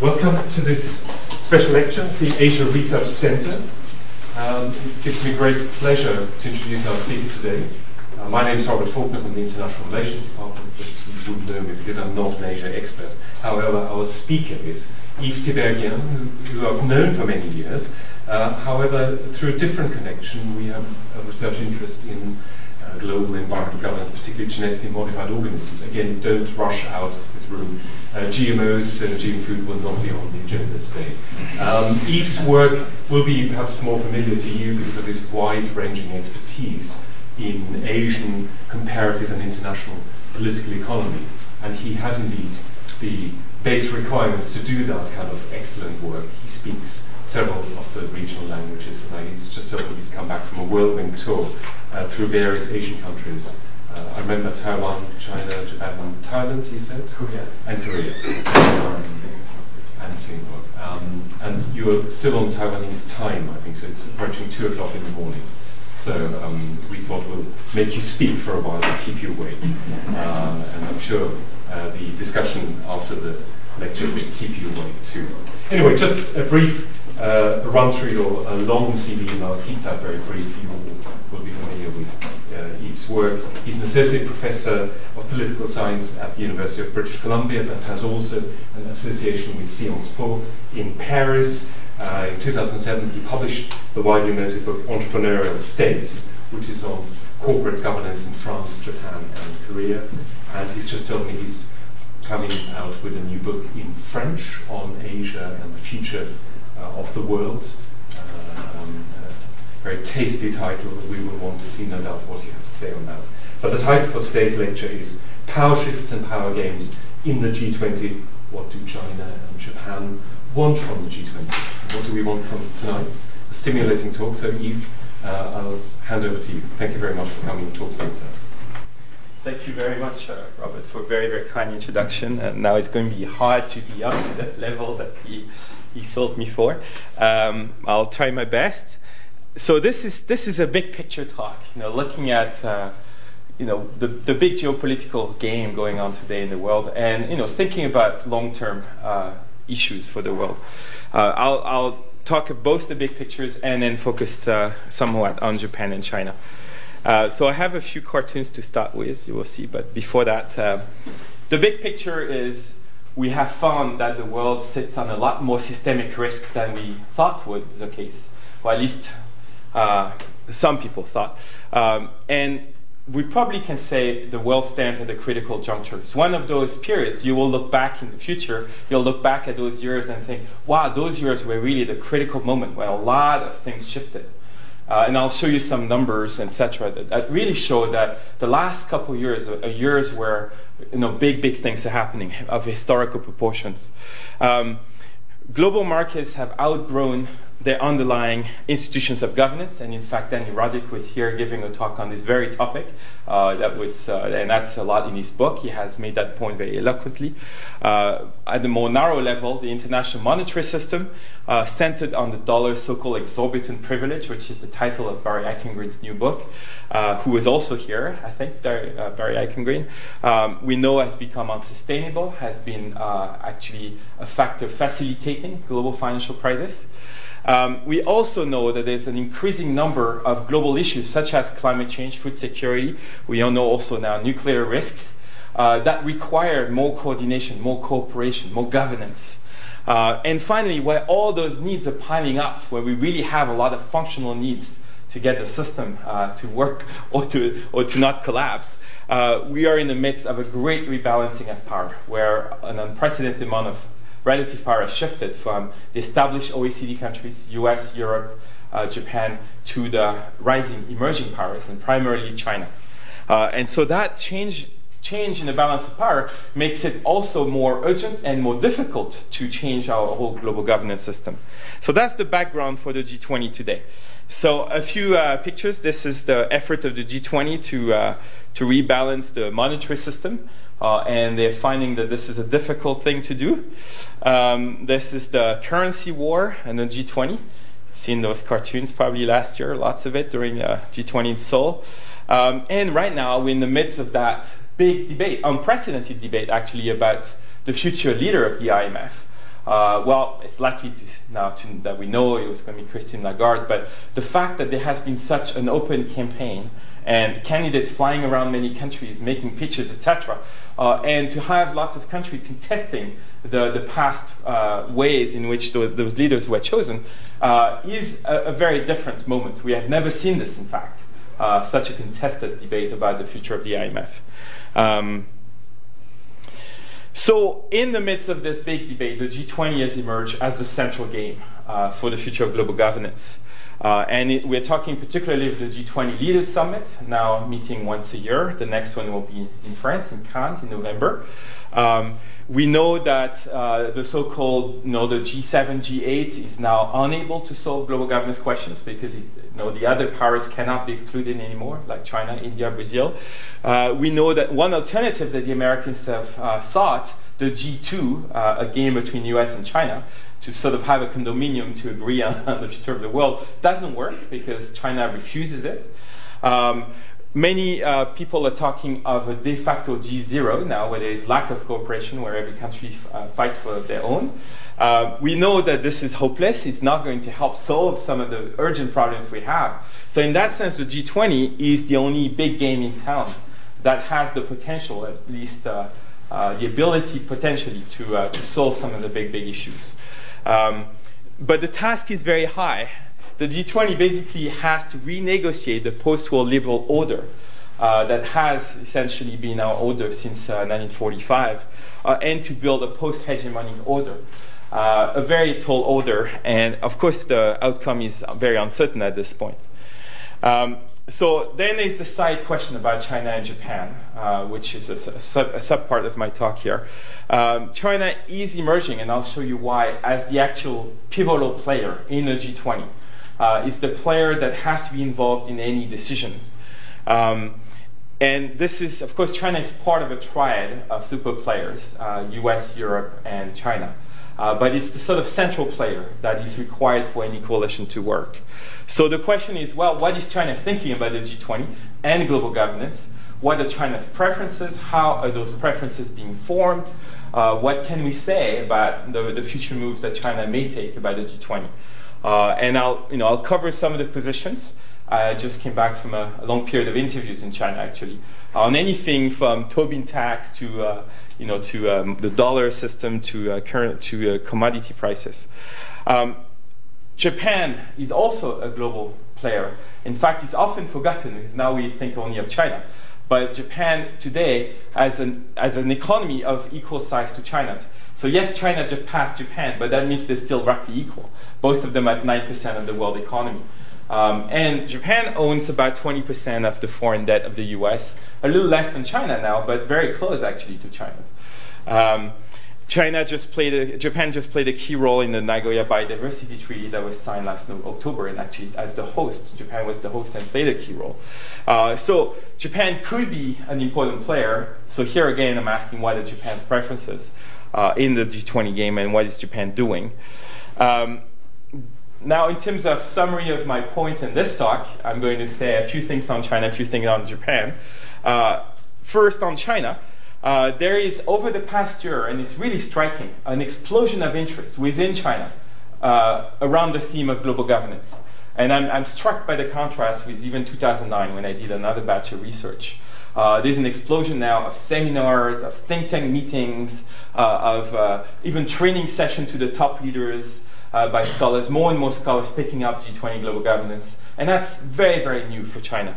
Welcome to this special lecture the Asia Research Centre. Um, it gives me great pleasure to introduce our speaker today. Uh, my name is Robert Faulkner from the International Relations Department, but you wouldn't know me because I'm not an Asia expert. However, our speaker is Yves Tiberghien, who, who I've known for many years. Uh, however, through a different connection, we have a research interest in global environmental governance, particularly genetically modified organisms. Again, don't rush out of this room. Uh, GMOs and GM food will not be on the agenda today. Um, Yves' work will be perhaps more familiar to you because of his wide-ranging expertise in Asian comparative and international political economy. And he has indeed the base requirements to do that kind of excellent work. He speaks several of the regional languages. He's just told me he's come back from a whirlwind tour uh, through various Asian countries. Uh, I remember Taiwan, China, Japan, and Thailand, he said? Korea. And Korea. and Singapore. Um, and you're still on Taiwanese time, I think, so it's approaching 2 o'clock in the morning. So um, we thought we'll make you speak for a while to keep you awake. Uh, and I'm sure uh, the discussion after the lecture will keep you awake too. Anyway, just a brief uh, run through your uh, long CV, and I'll keep that very brief. You will, will be familiar with uh, Yves' work. He's an associate professor of political science at the University of British Columbia, but has also an association with Sciences Po in Paris. Uh, in 2007, he published the widely noted book Entrepreneurial States, which is on corporate governance in France, Japan, and Korea. And he's just told me he's coming out with a new book in French on Asia and the future of the world. Uh, um, very tasty title. We will want to see, no doubt, what you have to say on that. But the title for today's lecture is Power Shifts and Power Games in the G20. What do China and Japan want from the G20? What do we want from tonight? A stimulating talk. So, Yves, uh, I'll hand over to you. Thank you very much for coming and talking to us. Thank you very much, uh, Robert, for a very, very kind introduction. And now it's going to be hard to be up to that level that he, he sold me for. Um, I'll try my best. So this is this is a big picture talk. You know, looking at uh, you know the, the big geopolitical game going on today in the world, and you know thinking about long-term uh, issues for the world. Uh, I'll, I'll talk of both the big pictures and then focus uh, somewhat on Japan and China. Uh, so I have a few cartoons to start with, you will see. But before that, uh, the big picture is we have found that the world sits on a lot more systemic risk than we thought would be the case, or at least uh, some people thought. Um, and we probably can say the world stands at a critical juncture. It's one of those periods you will look back in the future, you'll look back at those years and think, wow, those years were really the critical moment where a lot of things shifted. Uh, and I'll show you some numbers, etc., that, that, really show that the last couple of years are, are, years where you know big, big things are happening of historical proportions. Um, global markets have outgrown their underlying institutions of governance. And in fact, Dani Rodrik was here giving a talk on this very topic. Uh, that was, uh, and that's a lot in his book. He has made that point very eloquently. Uh, at the more narrow level, the international monetary system, uh, centered on the dollar's so-called exorbitant privilege, which is the title of Barry Eichengreen's new book, uh, who is also here, I think, Barry, uh, Barry Eichengreen, um, we know has become unsustainable, has been actually a factor facilitating global financial crisis. Um, we also know that there's an increasing number of global issues such as climate change, food security. We all know also now nuclear risks uh, that require more coordination, more cooperation, more governance. Uh, and finally, where all those needs are piling up, where we really have a lot of functional needs to get the system uh, to work or to, or to not collapse, uh, we are in the midst of a great rebalancing of power, where an unprecedented amount of relative power has shifted from the established OECD countries, US, Europe, uh, Japan, to the rising emerging powers, and primarily China. Uh, and so that change, change in the balance of power makes it also more urgent and more difficult to change our whole global governance system. So that's the background for the G20 today. So a few uh, pictures. This is the effort of the G20 to, uh, to rebalance the monetary system uh, and they're finding that this is a difficult thing to do. Um, this is the currency war and the G20. You've seen those cartoons probably last year, lots of it during uh, G20 in Seoul. Um, and right now, we're in the midst of that big debate, unprecedented debate actually, about the future leader of the IMF. Uh, well, it's likely to, now to, that we know it was going to be Christine Lagarde, but the fact that there has been such an open campaign and candidates flying around many countries making pitches, etc., uh, and to have lots of countries contesting the, the past uh, ways in which those leaders were chosen uh, is a, a, very different moment. We have never seen this, in fact, uh, such a contested debate about the future of the IMF. Um, so, in the midst of this big debate, the G20 has emerged as the central game uh, for the future of global governance. Uh, and it, we're talking particularly of the G20 Leaders Summit, now meeting once a year. The next one will be in France, in Cannes, in November. Um, we know that uh, the so-called, you know, the G7, G8 is now unable to solve global governance questions because it, know, the other powers cannot be excluded anymore, like China, India, Brazil. Uh, we know that one alternative that the Americans have uh, sought, the G2, uh, a game between US and China, to sort of have a condominium to agree on, on the future of the world, doesn't work because China refuses it. Um, Many uh, people are talking of a de facto G0 now, where there is lack of cooperation, where every country uh, fights for their own. Uh, we know that this is hopeless. It's not going to help solve some of the urgent problems we have. So, in that sense, the G20 is the only big game in town that has the potential, at least uh, uh, the ability potentially, to, uh, to solve some of the big, big issues. Um, but the task is very high the G20 basically has to renegotiate the post-war liberal order uh, that has essentially been our order since uh, 1945, uh, and to build a post-hegemonic order. Uh, a very tall order, and of course the outcome is very uncertain at this point. Um, so then there's the side question about China and Japan, uh, which is a, sub, a of my talk here. Um, China is emerging, and I'll show you why, as the actual pivotal player in the G20 uh, is the player that has to be involved in any decisions. Um, and this is, of course, China is part of a triad of super players uh, US, Europe, and China. Uh, but it's the sort of central player that is required for any coalition to work. So the question is well, what is China thinking about the G20 and global governance? What are China's preferences? How are those preferences being formed? Uh, what can we say about the, the future moves that China may take about the G20? Uh, and I'll, you know, I'll cover some of the positions. I just came back from a, a long period of interviews in China, actually, on anything from Tobin tax to, uh, you know, to um, the dollar system to uh, current to uh, commodity prices. Um, Japan is also a global player. In fact, it's often forgotten because now we think only of China. But Japan today has an, has an economy of equal size to China's. So yes, China just passed Japan, but that means they're still roughly equal. Both of them at 9% of the world economy. Um, and Japan owns about 20% of the foreign debt of the US, a little less than China now, but very close actually to China's. Um, China just played a, Japan just played a key role in the Nagoya Biodiversity Treaty that was signed last October, and actually, as the host, Japan was the host and played a key role. Uh, so Japan could be an important player. So here again, I'm asking what are Japan's preferences in the G20 game and what is Japan doing. Um, now, in terms of summary of my points in this talk, I'm going to say a few things on China, a few things on Japan. Uh, first, on China. Uh, there is, over the past year, and it's really striking, an explosion of interest within China uh, around the theme of global governance. And I'm, I'm, struck by the contrast with even 2009 when I did another batch of research. Uh, there's an explosion now of seminars, of think tank meetings, uh, of uh, even training sessions to the top leaders uh, by scholars, more and more scholars picking up G20 global governance. And that's very, very new for China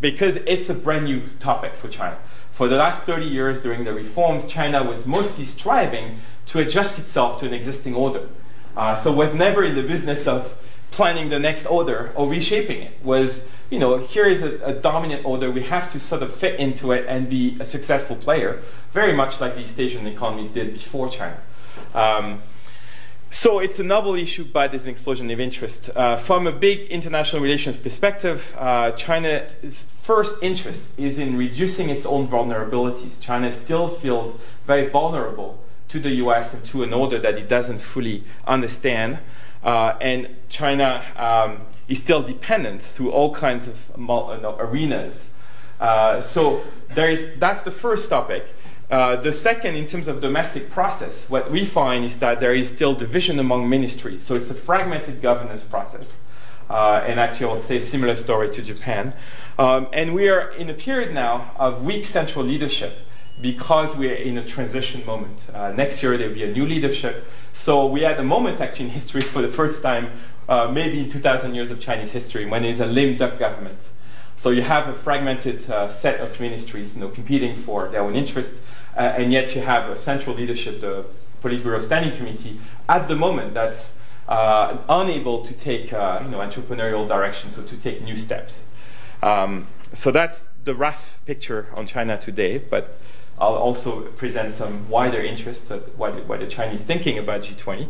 because it's a brand new topic for China. For the last 30 years during the reforms, China was mostly striving to adjust itself to an existing order. Uh, so was never in the business of planning the next order or reshaping it. Was, you know, here is a, a, dominant order, we have to sort of fit into it and be a successful player, very much like the East Asian economies did before China. Um, so it's a novel issue, but there's an explosion of interest. Uh, from a big international relations perspective, uh, China's first interest is in reducing its own vulnerabilities. China still feels very vulnerable to the US and to an order that it doesn't fully understand. Uh, and China um, is still dependent through all kinds of uh, arenas. Uh, so there is, that's the first topic. uh, the second, in terms of domestic process, what we find is that there is still division among ministries. So it's a fragmented governance process. Uh, and actually, I'll say a similar story to Japan. Um, and we are in a period now of weak central leadership because we're in a transition moment. Uh, next year, there will be a new leadership. So we at a moment, actually, in history for the first time, uh, maybe in 2,000 years of Chinese history, when there's a lame duck government. So you have a fragmented uh, set of ministries you know, competing for their own interest, uh, and yet you have a central leadership, the Politburo Standing Committee, at the moment that's uh, unable to take uh, you know, entrepreneurial direction, so to take new steps. Um, so that's the rough picture on China today, but I'll also present some wider interest of what, what the Chinese thinking about G20.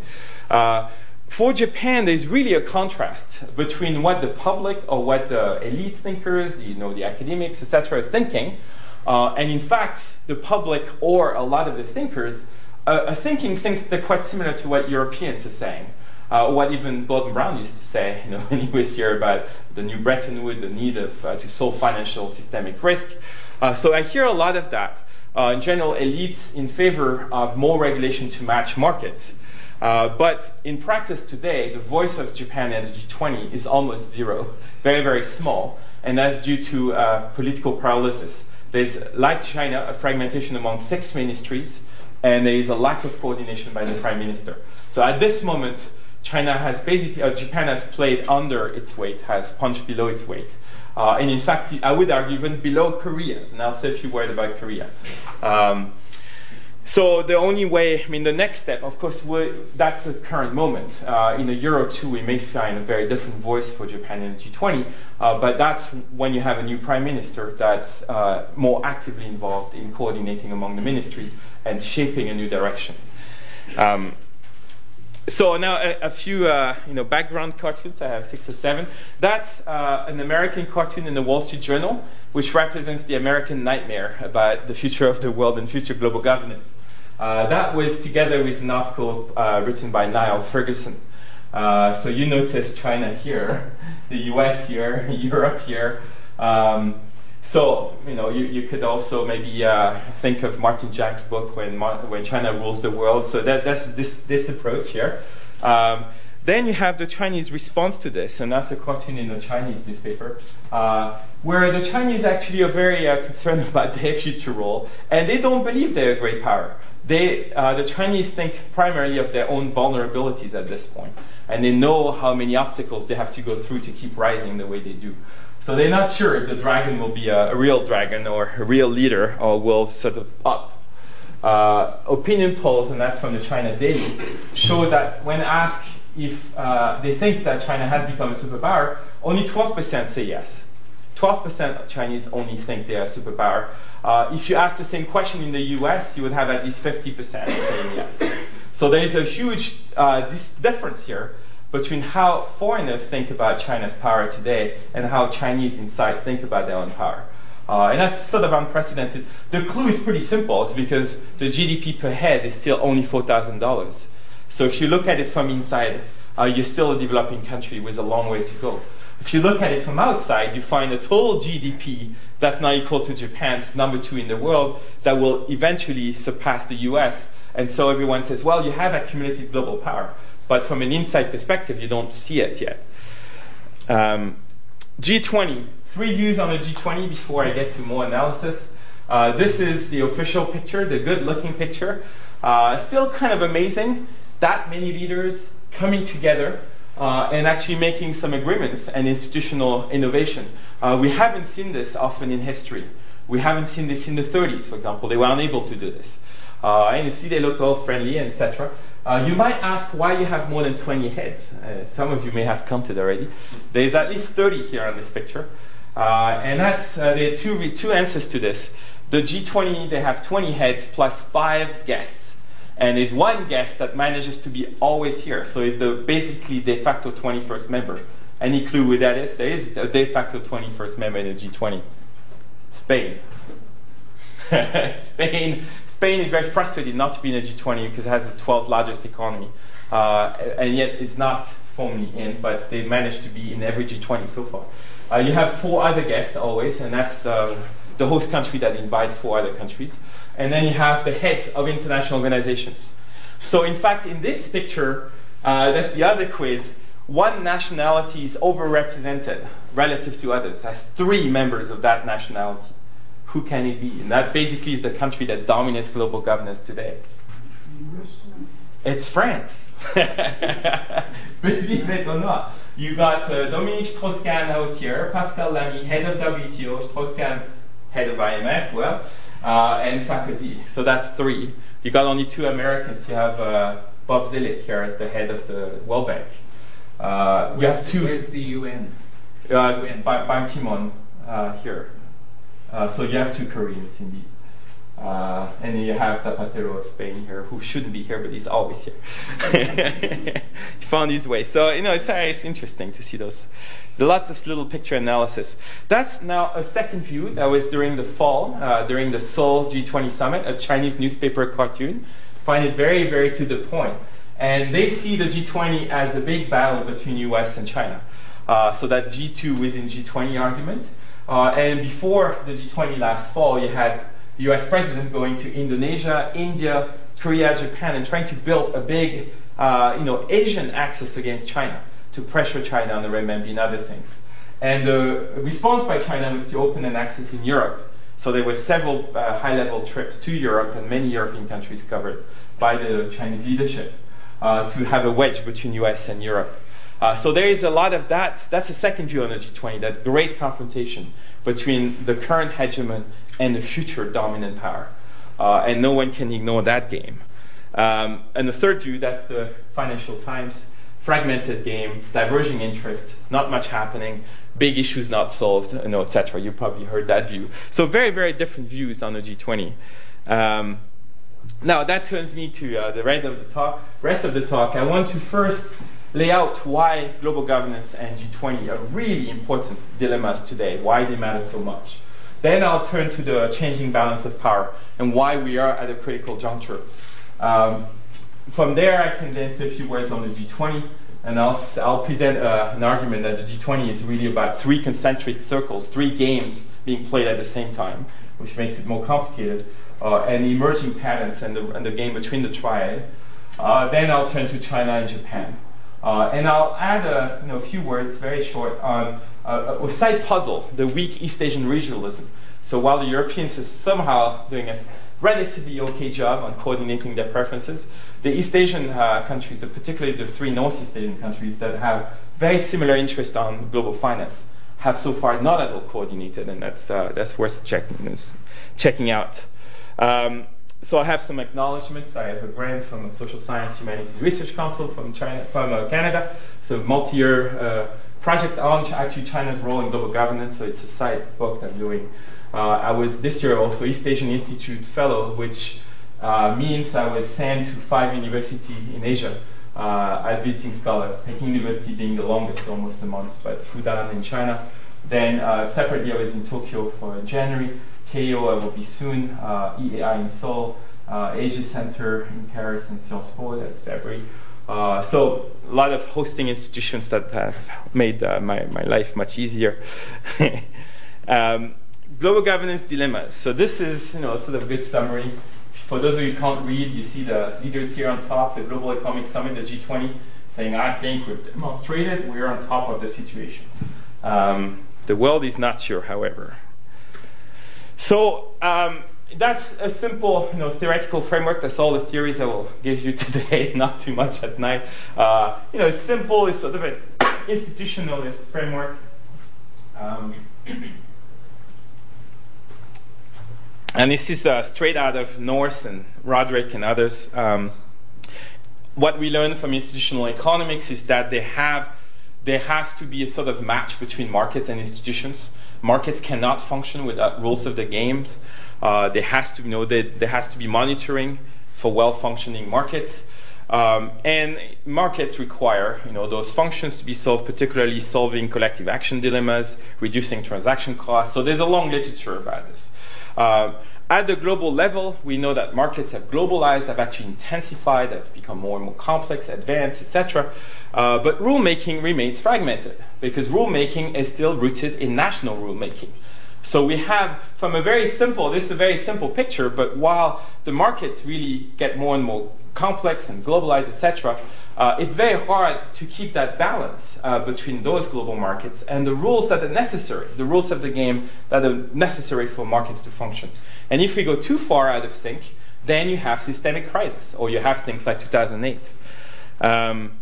Uh, for Japan, there's really a contrast between what the public or what elite thinkers, you know, the academics, etc., are thinking, uh, and in fact, the public or a lot of the thinkers uh, are thinking things that are quite similar to what Europeans are saying. Uh, what even Gordon Brown used to say, you know, when he was here about the new Bretton Woods, the need of, uh, to solve financial systemic risk. Uh, so I hear a lot of that. Uh, in general, elites in favor of more regulation to match markets. Uh, but in practice today, the voice of Japan at the G20 is almost zero, very, very small, and that's due to uh, political paralysis. There's, like China, a fragmentation among six ministries, and there is a lack of coordination by the prime minister. So at this moment, China has basically, uh, Japan has played under its weight, has punched below its weight. Uh, and in fact, I would argue even below Korea's, and I'll say a few words about Korea. Um, so the only way, I mean, the next step, of course, that's the current moment. Uh, in a year or two, we may find a very different voice for Japan in the G20, uh, but that's when you have a new prime minister that's uh, more actively involved in coordinating among the ministries and shaping a new direction. Um, so now a, a few uh, you know background cartoons. I have six or seven. That's uh, an American cartoon in the Wall Street Journal, which represents the American nightmare about the future of the world and future global governance. Uh, that was together with an article uh, written by Niall Ferguson. Uh, so you notice China here, the U.S. here, Europe here. Um, so, you know, you, you could also maybe uh, think of Martin Jacques' book, When, when China Rules the World. So that, that's this, this approach here. Um, then you have the Chinese response to this, and that's a cartoon in a Chinese newspaper, uh, where the Chinese actually are very uh, concerned about their future role, and they don't believe they're a great power. They, uh, the Chinese think primarily of their own vulnerabilities at this point, and they know how many obstacles they have to go through to keep rising the way they do. So they're not sure if the dragon will be a, a real dragon or a real leader or will sort of up. Uh, opinion polls, and that's from the China Daily, show that when asked if uh, they think that China has become a superpower, only 12% say yes. 12% of Chinese only think they are a superpower. Uh, if you ask the same question in the US, you would have at least 50% saying yes. So there is a huge uh, difference here between how foreigners think about China's power today and how Chinese inside think about their own power. Uh, and that's sort of unprecedented. The clue is pretty simple. It's because the GDP per head is still only $4,000. So if you look at it from inside, uh, you're still a developing country with a long way to go. If you look at it from outside, you find a total GDP that's now equal to Japan's number two in the world that will eventually surpass the US. And so everyone says, well, you have accumulated global power but from an inside perspective, you don't see it yet. Um, G20, three views on the G20 before I get to more analysis. Uh, this is the official picture, the good looking picture. Uh, still kind of amazing, that many leaders coming together uh, and actually making some agreements and institutional innovation. Uh, we haven't seen this often in history. We haven't seen this in the 30s, for example. They were unable to do this. Uh, and you see they look all friendly, etc. Uh, you might ask why you have more than 20 heads. Uh, some of you may have counted already. There's at least 30 here on this picture. Uh, and that's, uh, there are two, two answers to this. The G20, they have 20 heads plus five guests. And there's one guest that manages to be always here. So he's the basically de facto 21st member. Any clue who that is? There is a de facto 21st member in the G20. Spain. Spain Spain is very frustrated not to be in the G20 because it has the 12th largest economy, uh, and yet is not formally in, but they managed to be in every G20 so far. Uh, you have four other guests always, and that's the the host country that invite four other countries. And then you have the heads of international organizations. So in fact, in this picture, uh, that's the other quiz, one nationality is overrepresented relative to others, has three members of that nationality. Who can it be? And that basically is the country that dominates global governance today. It's France. Believe it or not. You got uh, Dominique Strauss-Kahn out here, Pascal Lamy, head of WTO, Strauss-Kahn, head of IMF, well, uh, and Sarkozy. So that's three. You got only two Americans. You have uh, Bob Zoellick here as the head of the World Bank. Uh, we have two. Where's the UN? Uh, Ban Ki-moon uh, here. Uh, so you have two Koreans indeed. Uh, and you have Zapatero of Spain here, who shouldn't be here, but he's always here. he found his way. So, you know, it's, uh, it's interesting to see those. Lots of little picture analysis. That's now a second view. That was during the fall, uh, during the Seoul G20 summit, a Chinese newspaper cartoon. Find it very, very to the point. And they see the G20 as a big battle between US and China. Uh, so that G2 within G20 argument. Uh, and before the G20 last fall, you had the US president going to Indonesia, India, Korea, Japan, and trying to build a big uh, you know, Asian axis against China to pressure China on the renminbi and other things. And the response by China was to open an axis in Europe. So there were several uh, high-level trips to Europe and many European countries covered by the Chinese leadership uh, to have a wedge between US and Europe. Uh, so there is a lot of that. That's a second view on the G20, that great confrontation between the current hegemon and the future dominant power. Uh, and no one can ignore that game. Um, and the third view, that's the Financial Times, fragmented game, diverging interest, not much happening, big issues not solved, you know, etc. You probably heard that view. So very, very different views on the G20. Um, now that turns me to uh, the rest of the talk. Rest of the talk, I want to first lay out why global governance and G20 are really important dilemmas today, why they matter so much. Then I'll turn to the changing balance of power and why we are at a critical juncture. Um, from there, I can then say a few words on the G20, and I'll, I'll present uh, an argument that the G20 is really about three concentric circles, three games being played at the same time, which makes it more complicated, uh, and emerging patterns and the, and the game between the triad. Uh, then I'll turn to China and Japan. Uh, and I'll add a you know, few words, very short, on uh, a side puzzle, the weak East Asian regionalism. So while the Europeans are somehow doing a relatively okay job on coordinating their preferences, the East Asian uh, countries, particularly the three Northeast Asian countries that have very similar interest on global finance, have so far not at all coordinated, and that's, uh, that's worth checking, checking out. Um, so I have some acknowledgements. I have a grant from the Social Science Humanities Research Council from China, from uh, Canada. It's a multi-year uh, project on actually China's role in global governance. So it's a side book that I'm doing. Uh, I was this year also East Asian Institute Fellow, which uh, means I was sent to five universities in Asia uh, as visiting scholar. Peking University being the longest, almost a month, but Fudan in China. Then uh, separately, I was in Tokyo for January. Keio I will be soon, uh, EAI in Seoul, uh, Asia Center in Paris, and Sciences Po, that's February. Uh, so a lot of hosting institutions that have made uh, my, my life much easier. um, global governance dilemmas. So this is you know sort of a good summary. For those of you who can't read, you see the leaders here on top, the Global Economic Summit, the G20, saying, I think we've demonstrated we're on top of the situation. Um, the world is not sure, however. So um, that's a simple you know, theoretical framework. That's all the theories I will give you today, not too much at night. Uh, you know, simple, it's sort of an institutionalist framework. Um, and this is uh, straight out of North and Rodrik and others. Um, what we learn from institutional economics is that they have there has to be a sort of match between markets and institutions. Markets cannot function without rules of the games. Uh, there has to, you know, there, there has to be monitoring for well-functioning markets. Um, and markets require you know, those functions to be solved, particularly solving collective action dilemmas, reducing transaction costs. So there's a long literature about this. Uh, at the global level, we know that markets have globalized, have actually intensified, have become more and more complex, advanced, etc. Uh, but rulemaking remains fragmented because rulemaking is still rooted in national rulemaking. So we have, from a very simple, this is a very simple picture, but while the markets really get more and more complex and globalized, etc., uh, it's very hard to keep that balance uh, between those global markets and the rules that are necessary, the rules of the game that are necessary for markets to function. And if we go too far out of sync, then you have systemic crisis, or you have things like 2008. Um,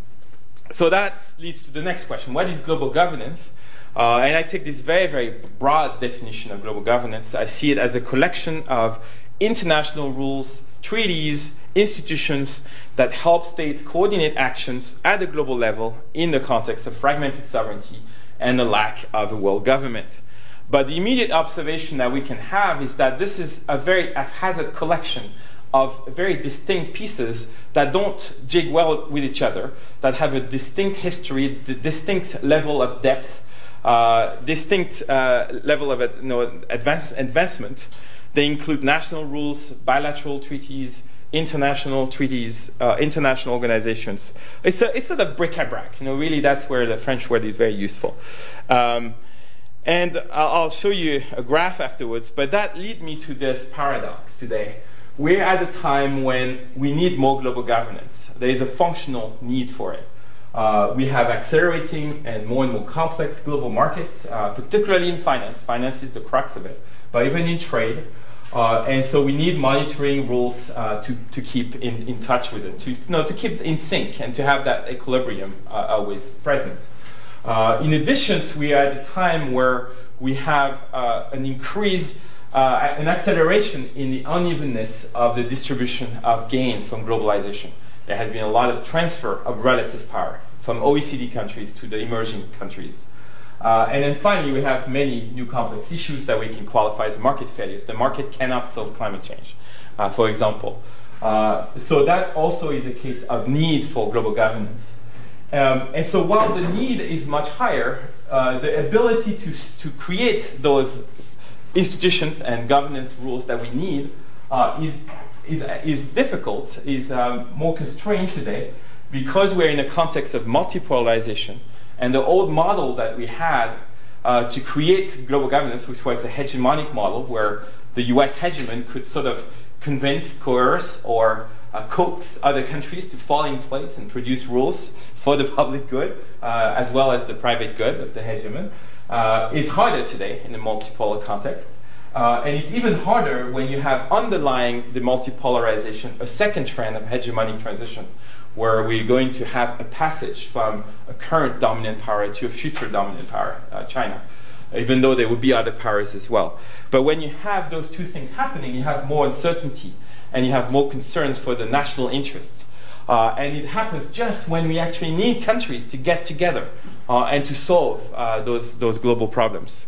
so that leads to the next question what is global governance? Uh, and I take this very, very broad definition of global governance. I see it as a collection of international rules, treaties, institutions that help states coordinate actions at the global level in the context of fragmented sovereignty and the lack of a world government. But the immediate observation that we can have is that this is a very haphazard collection of very distinct pieces that don't jig well with each other, that have a distinct history, a distinct level of depth, uh, distinct uh, level of you know, advance, advancement. They include national rules, bilateral treaties, international treaties, uh, international organizations. It's, a, it's sort of bric-a-brac. You know, really, that's where the French word is very useful. Um, and I'll show you a graph afterwards, but that lead me to this paradox today. We're at a time when we need more global governance. There is a functional need for it. Uh, we have accelerating and more and more complex global markets, uh, particularly in finance. Finance is the crux of it, but even in trade. Uh, and so we need monitoring rules uh, to, to keep in, in touch with it, to, to keep in sync and to have that equilibrium uh, always present. Uh, in addition, we are at a time where we have an increase, an acceleration in the unevenness of the distribution of gains from globalization. There has been a lot of transfer of relative power from OECD countries to the emerging countries. Uh, and then finally, we have many new complex issues that we can qualify as market failures. The market cannot solve climate change, uh, for example. Uh, so that also is a case of need for global governance. Um, and so while the need is much higher, uh, the ability to, to create those institutions and governance rules that we need uh, is, is, is difficult, is um, more constrained today because we're in a context of multipolarization, and the old model that we had uh, to create global governance, which was a hegemonic model where the US hegemon could sort of convince, coerce, or uh, coax other countries to fall in place and produce rules for the public good uh, as well as the private good of the hegemon. Uh, it's harder today in a multipolar context. Uh, and it's even harder when you have underlying the multipolarization a second trend of hegemonic transition, where we're going to have a passage from a current dominant power to a future dominant power, uh, China, even though there would be other powers as well. But when you have those two things happening, you have more uncertainty and you have more concerns for the national interests. Uh, and it happens just when we actually need countries to get together uh, and to solve uh, those, those global problems.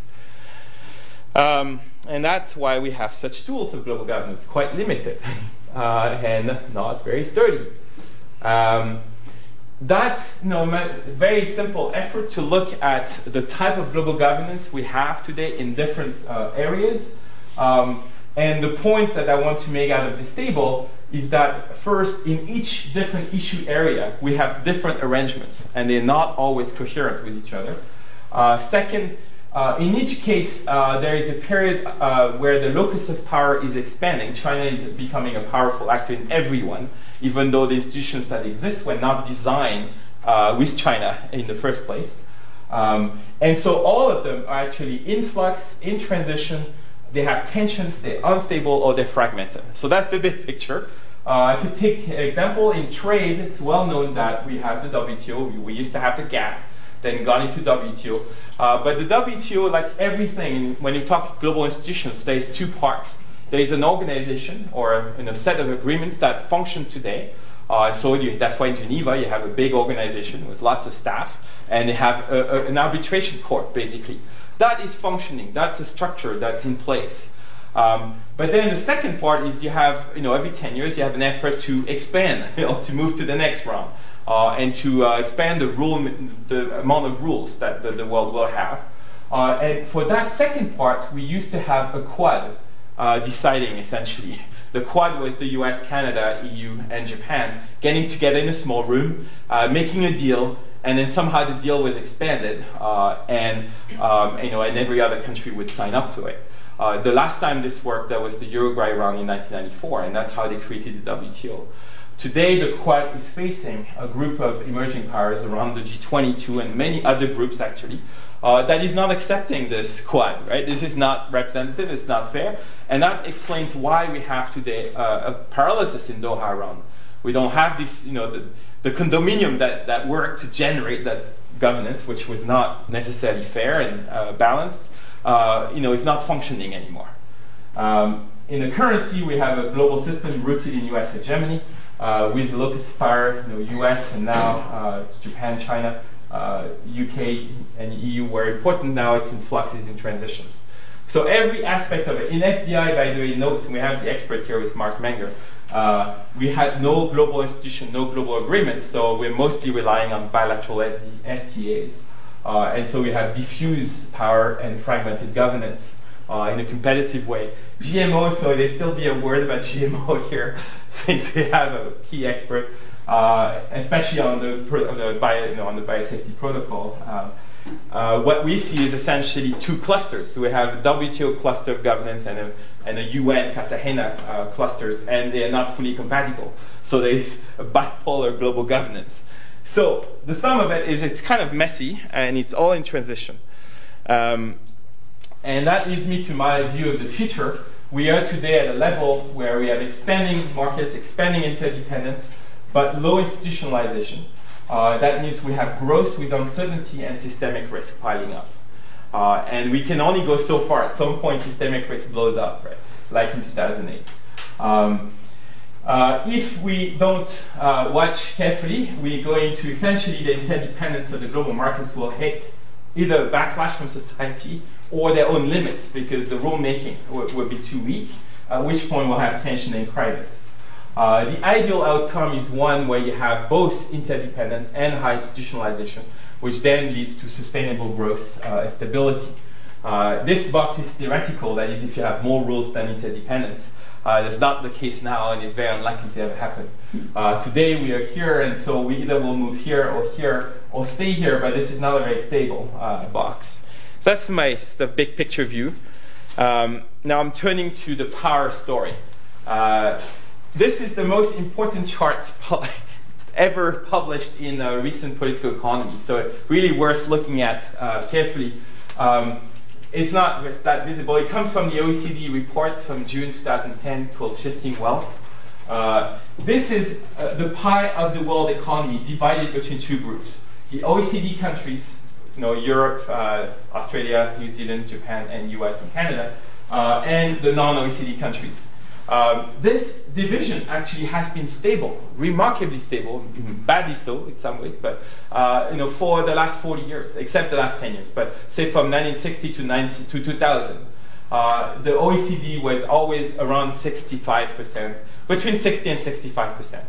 Um, and that's why we have such tools of global governance, quite limited uh, and not very sturdy. Um, that's know, a very simple effort to look at the type of global governance we have today in different uh, areas. Um, and the point that I want to make out of this table is that first, in each different issue area, we have different arrangements, and they're not always coherent with each other. Uh, second, uh, in each case, uh, there is a period uh, where the locus of power is expanding. China is becoming a powerful actor in everyone, even though the institutions that exist were not designed uh, with China in the first place. Um, and so all of them are actually in flux, in transition. They have tensions, they're unstable, or they're fragmented. So that's the big picture. Uh, I could take an example in trade. It's well known that we have the WTO. We used to have the GATT then gone into WTO. Uh, but the WTO, like everything, when you talk global institutions, there's two parts. There is an organization or a set of agreements that function today. Uh, so you, that's why in Geneva you have a big organization with lots of staff, and they have a, a, an arbitration court basically. That is functioning. That's a structure that's in place. Um, but then the second part is you have, you know, every 10 years you have an effort to expand, you know, to move to the next round uh, and to uh, expand the, rule, the amount of rules that the, the world will have. Uh, and for that second part, we used to have a quad uh, deciding essentially The Quad was the US, Canada, EU, and Japan getting together in a small room, uh, making a deal, and then somehow the deal was expanded, uh, and um, you know, and every other country would sign up to it. The last time this worked, that was the Uruguay round in 1994, and that's how they created the WTO. Today, the Quad is facing a group of emerging powers around the G22 and many other groups actually uh, that is not accepting this Quad, right? This is not representative, it's not fair, and that explains why we have today uh, a paralysis in Doha around. We don't have this, you know, the, the condominium that, that worked to generate that governance, which was not necessarily fair and uh, balanced, uh, you know, is not functioning anymore. Um, in the currency, we have a global system rooted in US hegemony with the locus of power, you know, US and now uh, Japan, China, uh, UK, and EU were important. Now it's in fluxes and transitions. So every aspect of it. In FDI, by the way, note, we have the expert here with Mark Manger. Uh, we had no global institution, no global agreements, so we're mostly relying on bilateral FD, FTAs. Uh, and so we have diffuse power and fragmented governance uh, in a competitive way. GMO, so there still be a word about GMO here, since we have a key expert, uh, especially on the, on the, bio, you know, on the biosafety protocol. Um, uh, what we see is essentially two clusters. So we have a WTO cluster of governance and a, and a UN Cartagena uh, clusters, and they are not fully compatible. So there is a bipolar global governance. So the sum of it is it's kind of messy and it's all in transition. Um, and that leads me to my view of the future. We are today at a level where we have expanding markets, expanding interdependence, but low institutionalization. Uh, that means we have growth with uncertainty and systemic risk piling up. Uh, and we can only go so far. At some point, systemic risk blows up, right? Like in 2008. Um, uh, if we don't uh, watch carefully, we go into essentially the interdependence of the global markets will hit either backlash from society or their own limits because the rulemaking will, will be too weak, at which point we'll have tension and crisis. Uh, the ideal outcome is one where you have both interdependence and high institutionalization, which then leads to sustainable growth uh, and stability. Uh, this box is theoretical, that is, if you have more rules than interdependence. Uh, that's not the case now, and it's very unlikely to ever happen. Uh, today we are here, and so we either will move here or here or stay here, but this is not a very stable uh, box. That's my the big picture view. Um, now I'm turning to the power story. Uh, this is the most important chart ever published in a recent political economy, so really worth looking at uh, carefully. Um, it's not that visible. It comes from the OECD report from June 2010 called Shifting Wealth. Uh, this is uh, the pie of the world economy divided between two groups. The OECD countries, you know, Europe, uh, Australia, New Zealand, Japan, and US and Canada, uh, and the non-OECD countries. Um, this division actually has been stable, remarkably stable, badly so in some ways, but uh, you know for the last 40 years, except the last 10 years. But say from 1960 to, 90, to 2000, uh, the OECD was always around 65%, between 60 and 65%.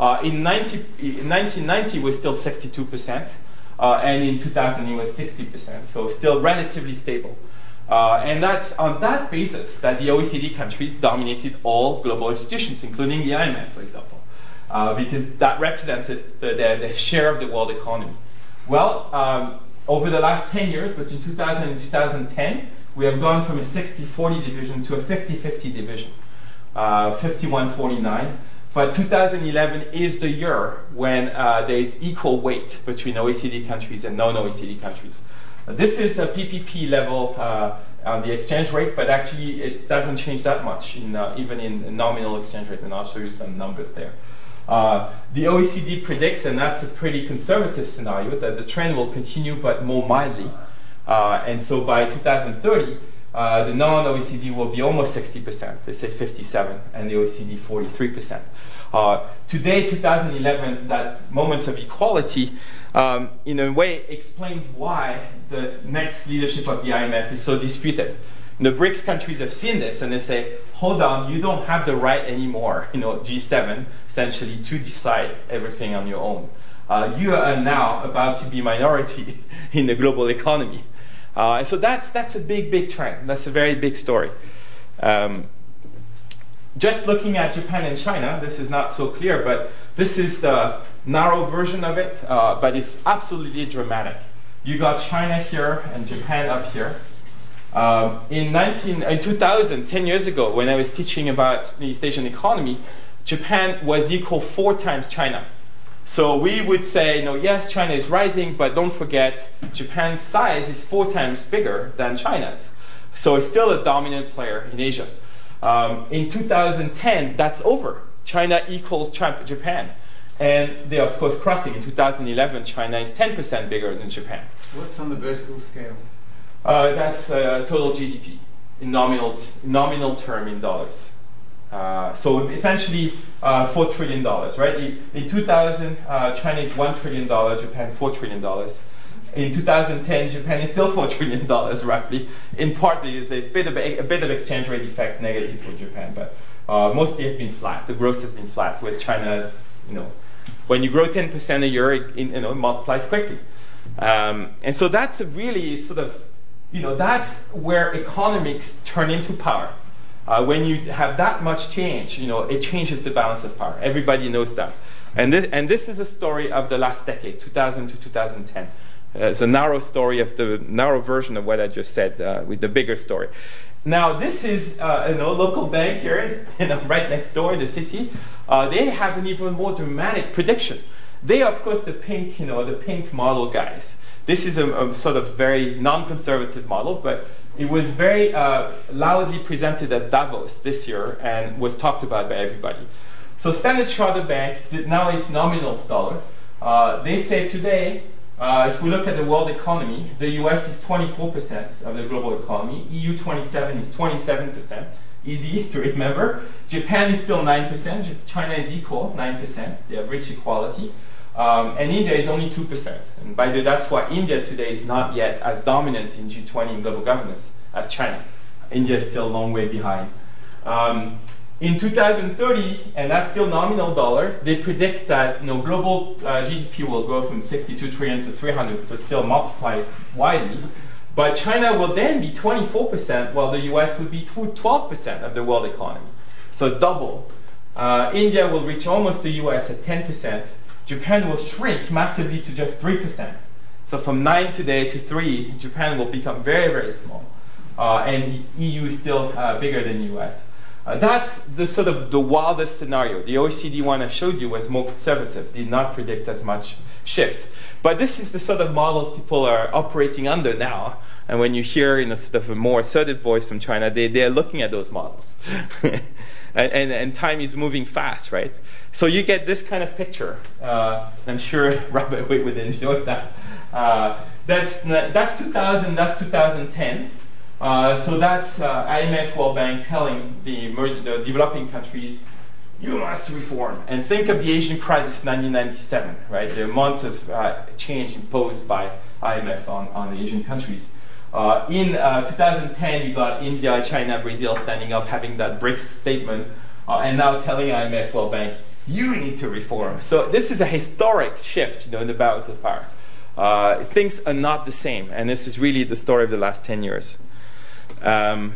Uh, in, 90, in 1990, it was still 62%, uh, and in 2000, it was 60%, so still relatively stable. Uh, and that's on that basis that the OECD countries dominated all global institutions, including the IMF, for example, uh, because that represented the, the, the, share of the world economy. Well, um, over the last 10 years, between 2000 and 2010, we have gone from a 60-40 division to a 50-50 division, 51-49. Uh, but 2011 is the year when uh, there is equal weight between OECD countries and non-OECD countries. This is a PPP level uh, on the exchange rate, but actually it doesn't change that much, in, uh, even in nominal exchange rate, and I'll show you some numbers there. Uh, the OECD predicts, and that's a pretty conservative scenario, that the trend will continue but more mildly. Uh, and so by 2030, uh, the non-OECD will be almost 60%, they say 57, and the OECD 43%. Uh, today, 2011, that moment of equality, um, in a way, explains why the next leadership of the IMF is so disputed. the BRICS countries have seen this and they say, hold on, you don't have the right anymore, you know, G7, essentially, to decide everything on your own. Uh, you are now about to be minority in the global economy. Uh, and so that's, that's a big, big trend. That's a very big story. Um, just looking at Japan and China, this is not so clear, but this is the narrow version of it, uh, but it's absolutely dramatic. You got China here and Japan up here. Um, in, 19, in 2000, 10 years ago, when I was teaching about the East Asian economy, Japan was equal four times China. So we would say, no, yes, China is rising, but don't forget, Japan's size is four times bigger than China's. So it's still a dominant player in Asia. Um, in 2010, that's over. China equals Japan. And they're, of course, crossing. In 2011, China is 10% bigger than Japan. What's on the vertical scale? Uh, that's uh, total GDP in nominal, nominal term in dollars. Uh, so essentially, uh, $4 trillion, right? In, in 2000, uh, China is $1 trillion, Japan $4 trillion. In 2010, Japan is still $4 trillion, roughly, in part because a bit of, a, bit of exchange rate effect negative for Japan, but uh, mostly it's been flat. The growth has been flat, whereas China's, you know, when you grow 10% a year, it, you know, it multiplies quickly. Um, and so that's a really sort of, you know, that's where economics turn into power. Uh, when you have that much change, you know, it changes the balance of power. Everybody knows that. And this, and this is a story of the last decade, 2000 to 2010. Uh, it's a narrow story of the narrow version of what I just said uh, with the bigger story. Now, this is uh, you know, local bank here, right next door in the city. Uh, they have an even more dramatic prediction. They are, of course, the pink, you know, the pink model guys. This is a, a sort of very non-conservative model, but it was very uh, loudly presented at Davos this year and was talked about by everybody. So Standard Chartered Bank now is nominal dollar. Uh, they say today uh, if we look at the world economy, the US is 24% of the global economy, EU 27 is 27%, easy to remember. Japan is still 9%, China is equal, 9%, they have rich equality. Um, and India is only 2%. And by the way, that's why India today is not yet as dominant in G20 in global governance as China. India is still a long way behind. Um, in 2030, and that's still nominal dollar, they predict that you know, global uh, GDP will go from 62 trillion to 300, so still multiply widely. But China will then be 24%, while the US would be 12% of the world economy. So double. Uh, India will reach almost the US at 10%. Japan will shrink massively to just 3%. So from 9 today to 3, Japan will become very, very small. Uh, and EU is still uh, bigger than US. Uh, that's the sort of the wildest scenario. The OECD one I showed you was more conservative, did not predict as much shift. But this is the sort of models people are operating under now. And when you hear in a sort of a more assertive voice from China, they, they're looking at those models. and, and, and, time is moving fast, right? So you get this kind of picture. Uh, I'm sure Robert would enjoy that. Uh, that's, that's 2000, that's 2010. Uh, so that's uh, IMF World Bank telling the, the, developing countries, you must reform. And think of the Asian crisis 1997, right? The amount of uh, change imposed by IMF on, on the Asian countries. Uh, in uh, 2010, you got India, China, Brazil standing up, having that BRICS statement, and now telling IMF World Bank, you need to reform. So this is a historic shift you know, in the balance of power. things are not the same, and this is really the story of the last 10 years. Um,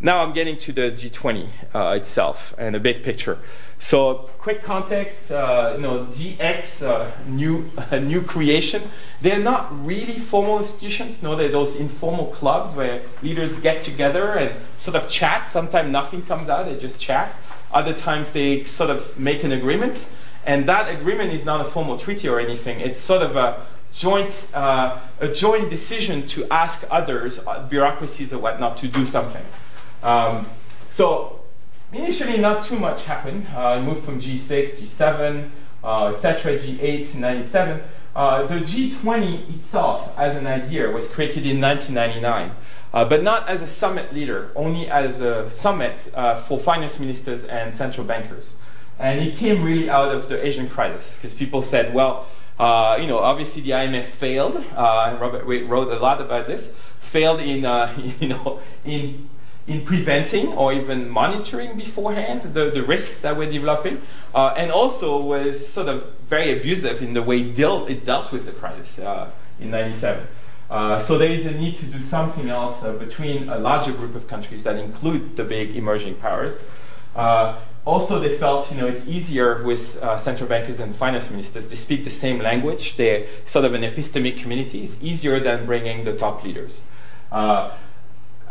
now I'm getting to the G20 uh, itself and the big picture. So, quick context: uh, you know, GX, uh, new new creation. They're not really formal institutions. No, they're those informal clubs where leaders get together and sort of chat. Sometimes nothing comes out; they just chat. Other times they sort of make an agreement, and that agreement is not a formal treaty or anything. It's sort of a joint, uh, a joint decision to ask others, uh, bureaucracies or whatnot, to do something. Um, so initially, not too much happened. Uh, I moved from G6, G7, uh, etc., G8 to 97. Uh, the G20 itself, as an idea, was created in 1999, uh, but not as a summit leader, only as a summit uh, for finance ministers and central bankers. And it came really out of the Asian crisis, because people said, well, uh, you know, obviously the IMF failed. Uh, Robert Wade wrote a lot about this. Failed in, uh, you know, in in preventing or even monitoring beforehand the, the risks that were developing, uh, and also was sort of very abusive in the way it dealt, it dealt with the crisis uh, in '97. Uh, so there is a need to do something else between a larger group of countries that include the big emerging powers. Uh, also, they felt you know it's easier with uh, central bankers and finance ministers. They speak the same language. They're sort of an epistemic community. It's easier than bringing the top leaders. Uh,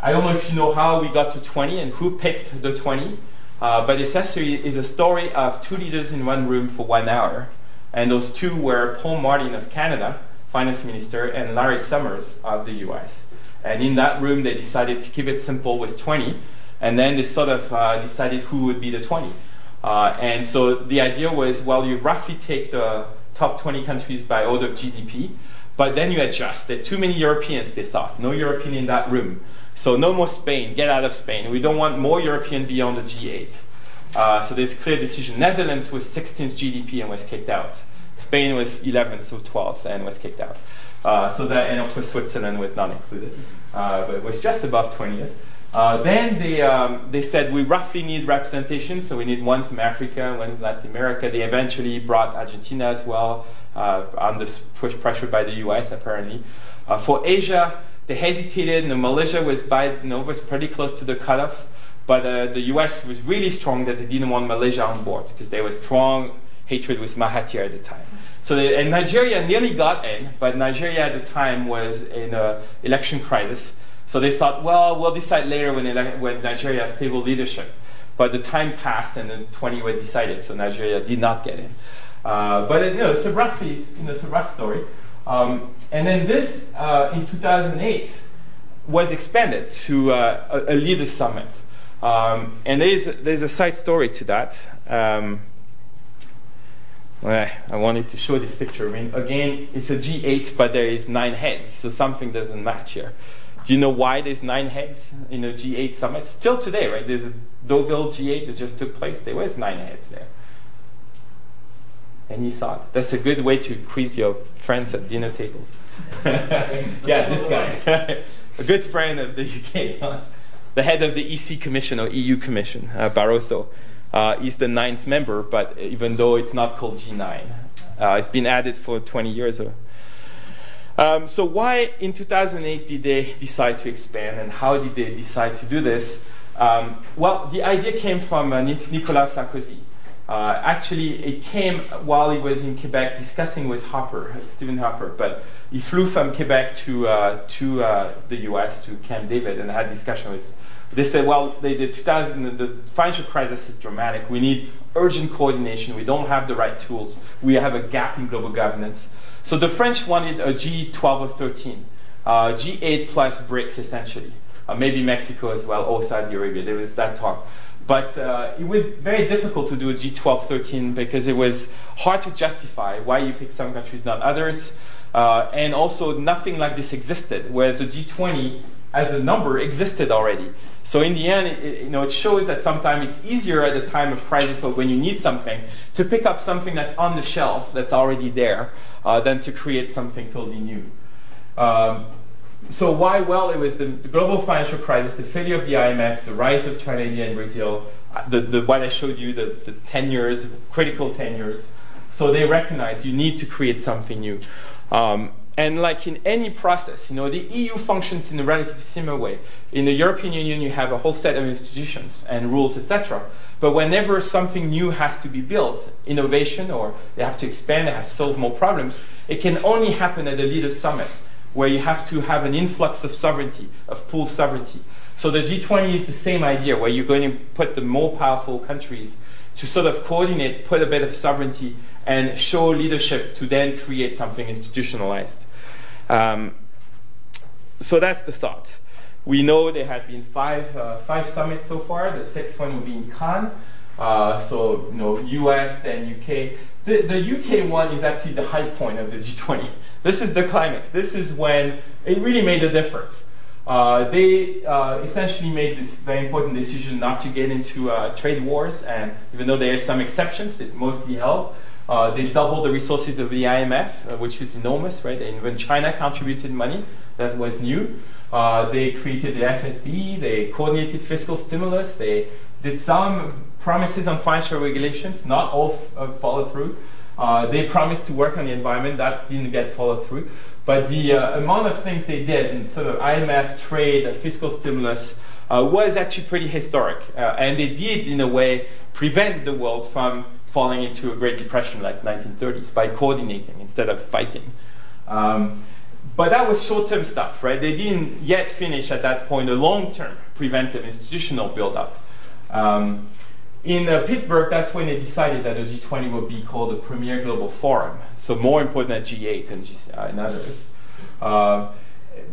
I don't know if you know how we got to 20 and who picked the 20, uh, but essentially is a story of two leaders in one room for one hour. And those two were Paul Martin of Canada, finance minister, and Larry Summers of the US. And in that room, they decided to keep it simple with 20, and then they sort of uh, decided who would be the 20. Uh, and so the idea was well, you roughly take the top 20 countries by order of GDP, but then you adjust. There are too many Europeans, they thought. No European in that room. So no more Spain. Get out of Spain. We don't want more European beyond the G8. Uh, so there's clear decision. Netherlands was 16th GDP and was kicked out. Spain was 11th or 12th and was kicked out. Uh, so that, and of course Switzerland was not included, uh, but it was just above 20th. Uh, then they, um, they said we roughly need representation, so we need one from Africa, one from Latin America. They eventually brought Argentina as well, uh, under push pressure by the US apparently. Uh, for Asia, they hesitated. You know, Malaysia was by, you know, was pretty close to the cutoff, but uh, the US was really strong that they didn't want Malaysia on board because there was strong hatred with Mahathir at the time. So and Nigeria nearly got in, but Nigeria at the time was in an election crisis. So they thought, well, we'll decide later when, ele- when Nigeria has stable leadership. But the time passed and the 20 were decided, so Nigeria did not get in. Uh, but you know, it's a roughly, you know, it's a rough story. Um, and then this, uh, in 2008, was expanded to uh, a, a leaders summit. Um, and there's, there's a side story to that. Um, I wanted to show this picture. I mean, again, it's a G8, but there is nine heads, so something doesn't match here. Do you know why there's nine heads in a G8 summit? Still today, right? There's a Deauville G8 that just took place. There was nine heads there. Any thought? That's a good way to quiz your friends at dinner tables. yeah, this guy. a good friend of the UK. the head of the EC Commission or EU Commission, uh, Barroso. Uh, is the ninth member, but even though it's not called G9, uh, it's been added for 20 years. Um, so why in 2008 did they decide to expand, and how did they decide to do this? Um, well, the idea came from uh, Nicolas Sarkozy. Uh, actually, it came while he was in Quebec discussing with Harper, Stephen Harper. But he flew from Quebec to uh, to uh, the U.S. to Camp David and had discussion with. They said, well, they, the 2000 the financial crisis is dramatic. We need urgent coordination. We don't have the right tools. We have a gap in global governance. So the French wanted a G12 or 13, uh, G8 plus BRICS essentially. Uh, maybe Mexico as well, or Saudi Arabia. There was that talk. But uh, it was very difficult to do a G12, 13 because it was hard to justify why you pick some countries, not others. Uh, and also, nothing like this existed, whereas the G20 as a number existed already. So in the end, it, you know, it shows that sometimes it's easier at the time of crisis or when you need something to pick up something that's on the shelf, that's already there, uh, than to create something totally new. Um, so why? Well, it was the, global financial crisis, the failure of the IMF, the rise of China, India, and Brazil, uh, the, the what I showed you, the, the 10 years, critical 10 years. So they recognize you need to create something new. Um, and like in any process, you know, the EU functions in a relatively similar way. In the European Union, you have a whole set of institutions and rules, etc. But whenever something new has to be built, innovation, or they have to expand, they have to solve more problems, it can only happen at the Leaders Summit where you have to have an influx of sovereignty, of pool sovereignty. So the G20 is the same idea, where you're going to put the more powerful countries to sort of coordinate, put a bit of sovereignty, and show leadership to then create something institutionalized. Um, so that's the thought. We know there have been five, uh, five summits so far. The sixth one will be in Cannes. Uh, so, you know, US, then UK. The, the UK one is actually the high point of the G20. This is the climax. This is when it really made a difference. Uh, they uh, essentially made this very important decision not to get into uh, trade wars, and even though there are some exceptions, it mostly held. Uh, they doubled the resources of the IMF, which is enormous, right? And when China contributed money, that was new. They created the FSB, they coordinated fiscal stimulus, they did some promises on financial regulations, not all f- followed through. Uh, they promised to work on the environment, that didn't get followed through. But the uh, amount of things they did in sort of IMF, trade, fiscal stimulus, uh, was actually pretty historic. Uh, and they did, in a way, prevent the world from falling into a Great Depression like 1930s by coordinating instead of fighting. Um, but that was short-term stuff, right? They didn't yet finish at that point a long-term preventive institutional build-up. Um, in uh, Pittsburgh, that's when they decided that the G20 would be called the premier global forum, so more important than G8 and, G- uh, and others. Uh,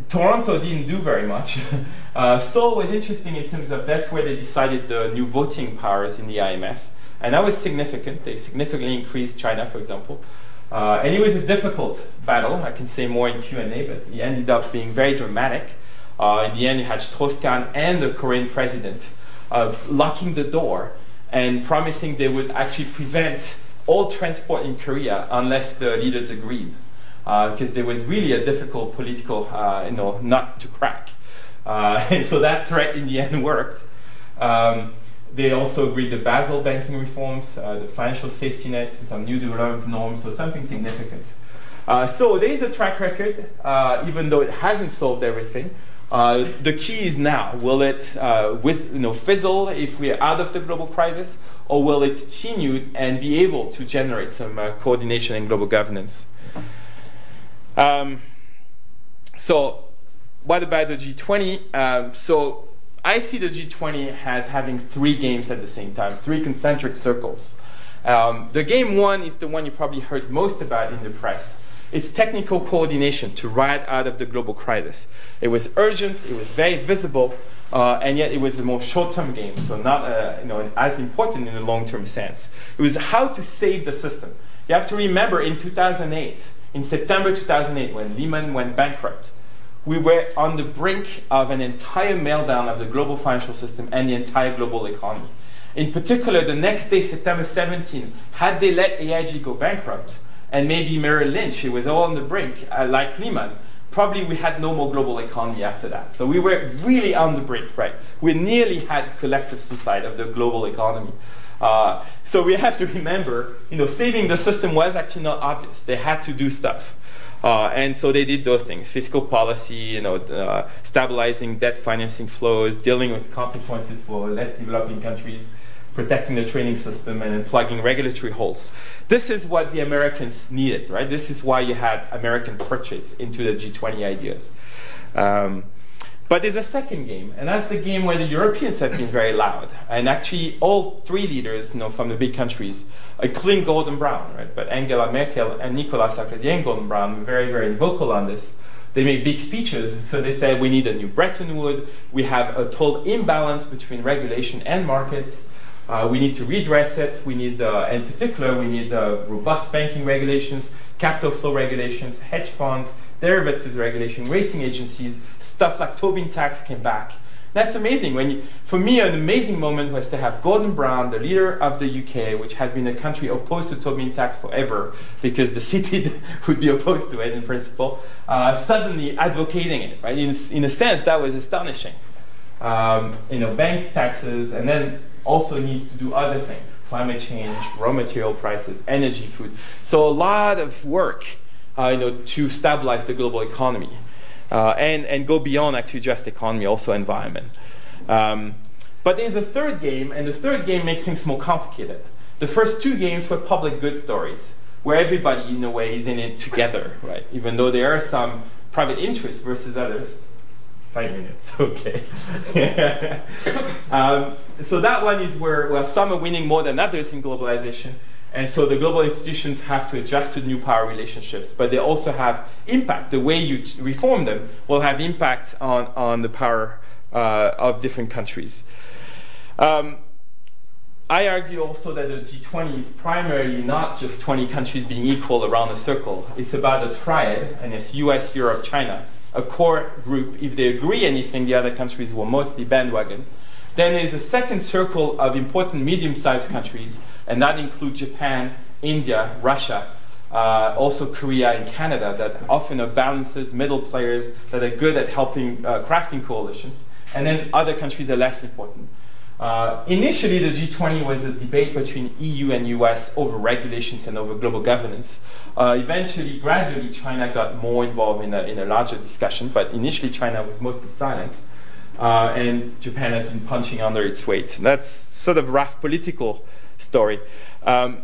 Toronto didn't do very much. uh, Seoul was interesting in terms of that's where they decided the new voting powers in the IMF, and that was significant. They significantly increased China, for example. Uh, and it was a difficult battle. I can say more in Q&A, but it ended up being very dramatic. Uh, in the end, you had Strauss-Kahn and the Korean president uh, locking the door and promising they would actually prevent all transport in Korea unless the leaders agreed because uh, there was really a difficult political uh, you know, nut to crack. Uh, and so that threat in the end worked. Um, they also agreed the Basel banking reforms, uh, the financial safety net, some new development norms, so something significant. Uh, so there is a track record, uh, even though it hasn't solved everything. The key is now: will it with, you know, fizzle if we're out of the global crisis, or will it continue and be able to generate some coordination and global governance? Um, so, what about the G20? Um, so, I see the G20 as having three games at the same time, three concentric circles. Um, the game one is the one you probably heard most about in the press. It's technical coordination to ride out of the global crisis. It was urgent, it was very visible, uh, and yet it was a more short-term game, so not uh, you know, as important in the long-term sense. It was how to save the system. You have to remember in 2008, in September 2008, when Lehman went bankrupt, we were on the brink of an entire meltdown of the global financial system and the entire global economy. In particular, the next day, September 17, had they let AIG go bankrupt, and maybe Merrill Lynch, it was all on the brink, uh, like Lehman, probably we had no more global economy after that. So we were really on the brink, right? We nearly had collective suicide of the global economy. Uh, so we have to remember, you know, saving the system was actually not obvious. They had to do stuff. Uh, and so they did those things fiscal policy, you know, uh, stabilizing debt financing flows, dealing with consequences for less developing countries, protecting the training system, and plugging regulatory holes. This is what the Americans needed, right? This is why you had American purchase into the G20 ideas. Um, but there's a second game, and that's the game where the Europeans have been very loud. And actually, all three leaders you know, from the big countries, including Gordon Brown, right? but Angela Merkel and Nicolas Sarkozy and Gordon Brown were very, very vocal on this. They made big speeches. So they said, we need a new Bretton Woods. We have a total imbalance between regulation and markets. Uh, we need to redress it. We need, uh, in particular, we need uh, robust banking regulations, capital flow regulations, hedge funds, derivatives regulation, rating agencies, stuff like Tobin tax came back. That's amazing. When you, for me, an amazing moment was to have Gordon Brown, the leader of the UK, which has been a country opposed to Tobin tax forever, because the city would be opposed to it in principle, uh, suddenly advocating it. Right? In, in a sense, that was astonishing. Um, you know, bank taxes, and then also needs to do other things: climate change, raw material prices, energy, food. So a lot of work uh, you know, to stabilize the global economy uh, and, and go beyond actually just economy, also environment. Um, but there's a third game, and the third game makes things more complicated. The first two games were public good stories, where everybody, in a way, is in it together, right? Even though there are some private interests versus others. Five minutes, okay. um, so that one is where well, some are winning more than others in globalization. And so the global institutions have to adjust to new power relationships, but they also have impact. The way you t- reform them will have impact on, on the power uh, of different countries. Um, I argue also that the G20 is primarily not just 20 countries being equal around a circle. It's about a triad, and it's US, Europe, China, a core group. If they agree anything, the other countries will mostly bandwagon. Then there's a second circle of important medium sized countries and that includes Japan, India, Russia, uh, also Korea and Canada, that often are balances, middle players that are good at helping uh, crafting coalitions, and then other countries are less important. Uh, initially, the G20 was a debate between EU and US over regulations and over global governance. Uh, eventually, gradually, China got more involved in a, in a larger discussion, but initially, China was mostly silent. uh, and Japan has been punching under its weight. And that's sort of rough political story. Um,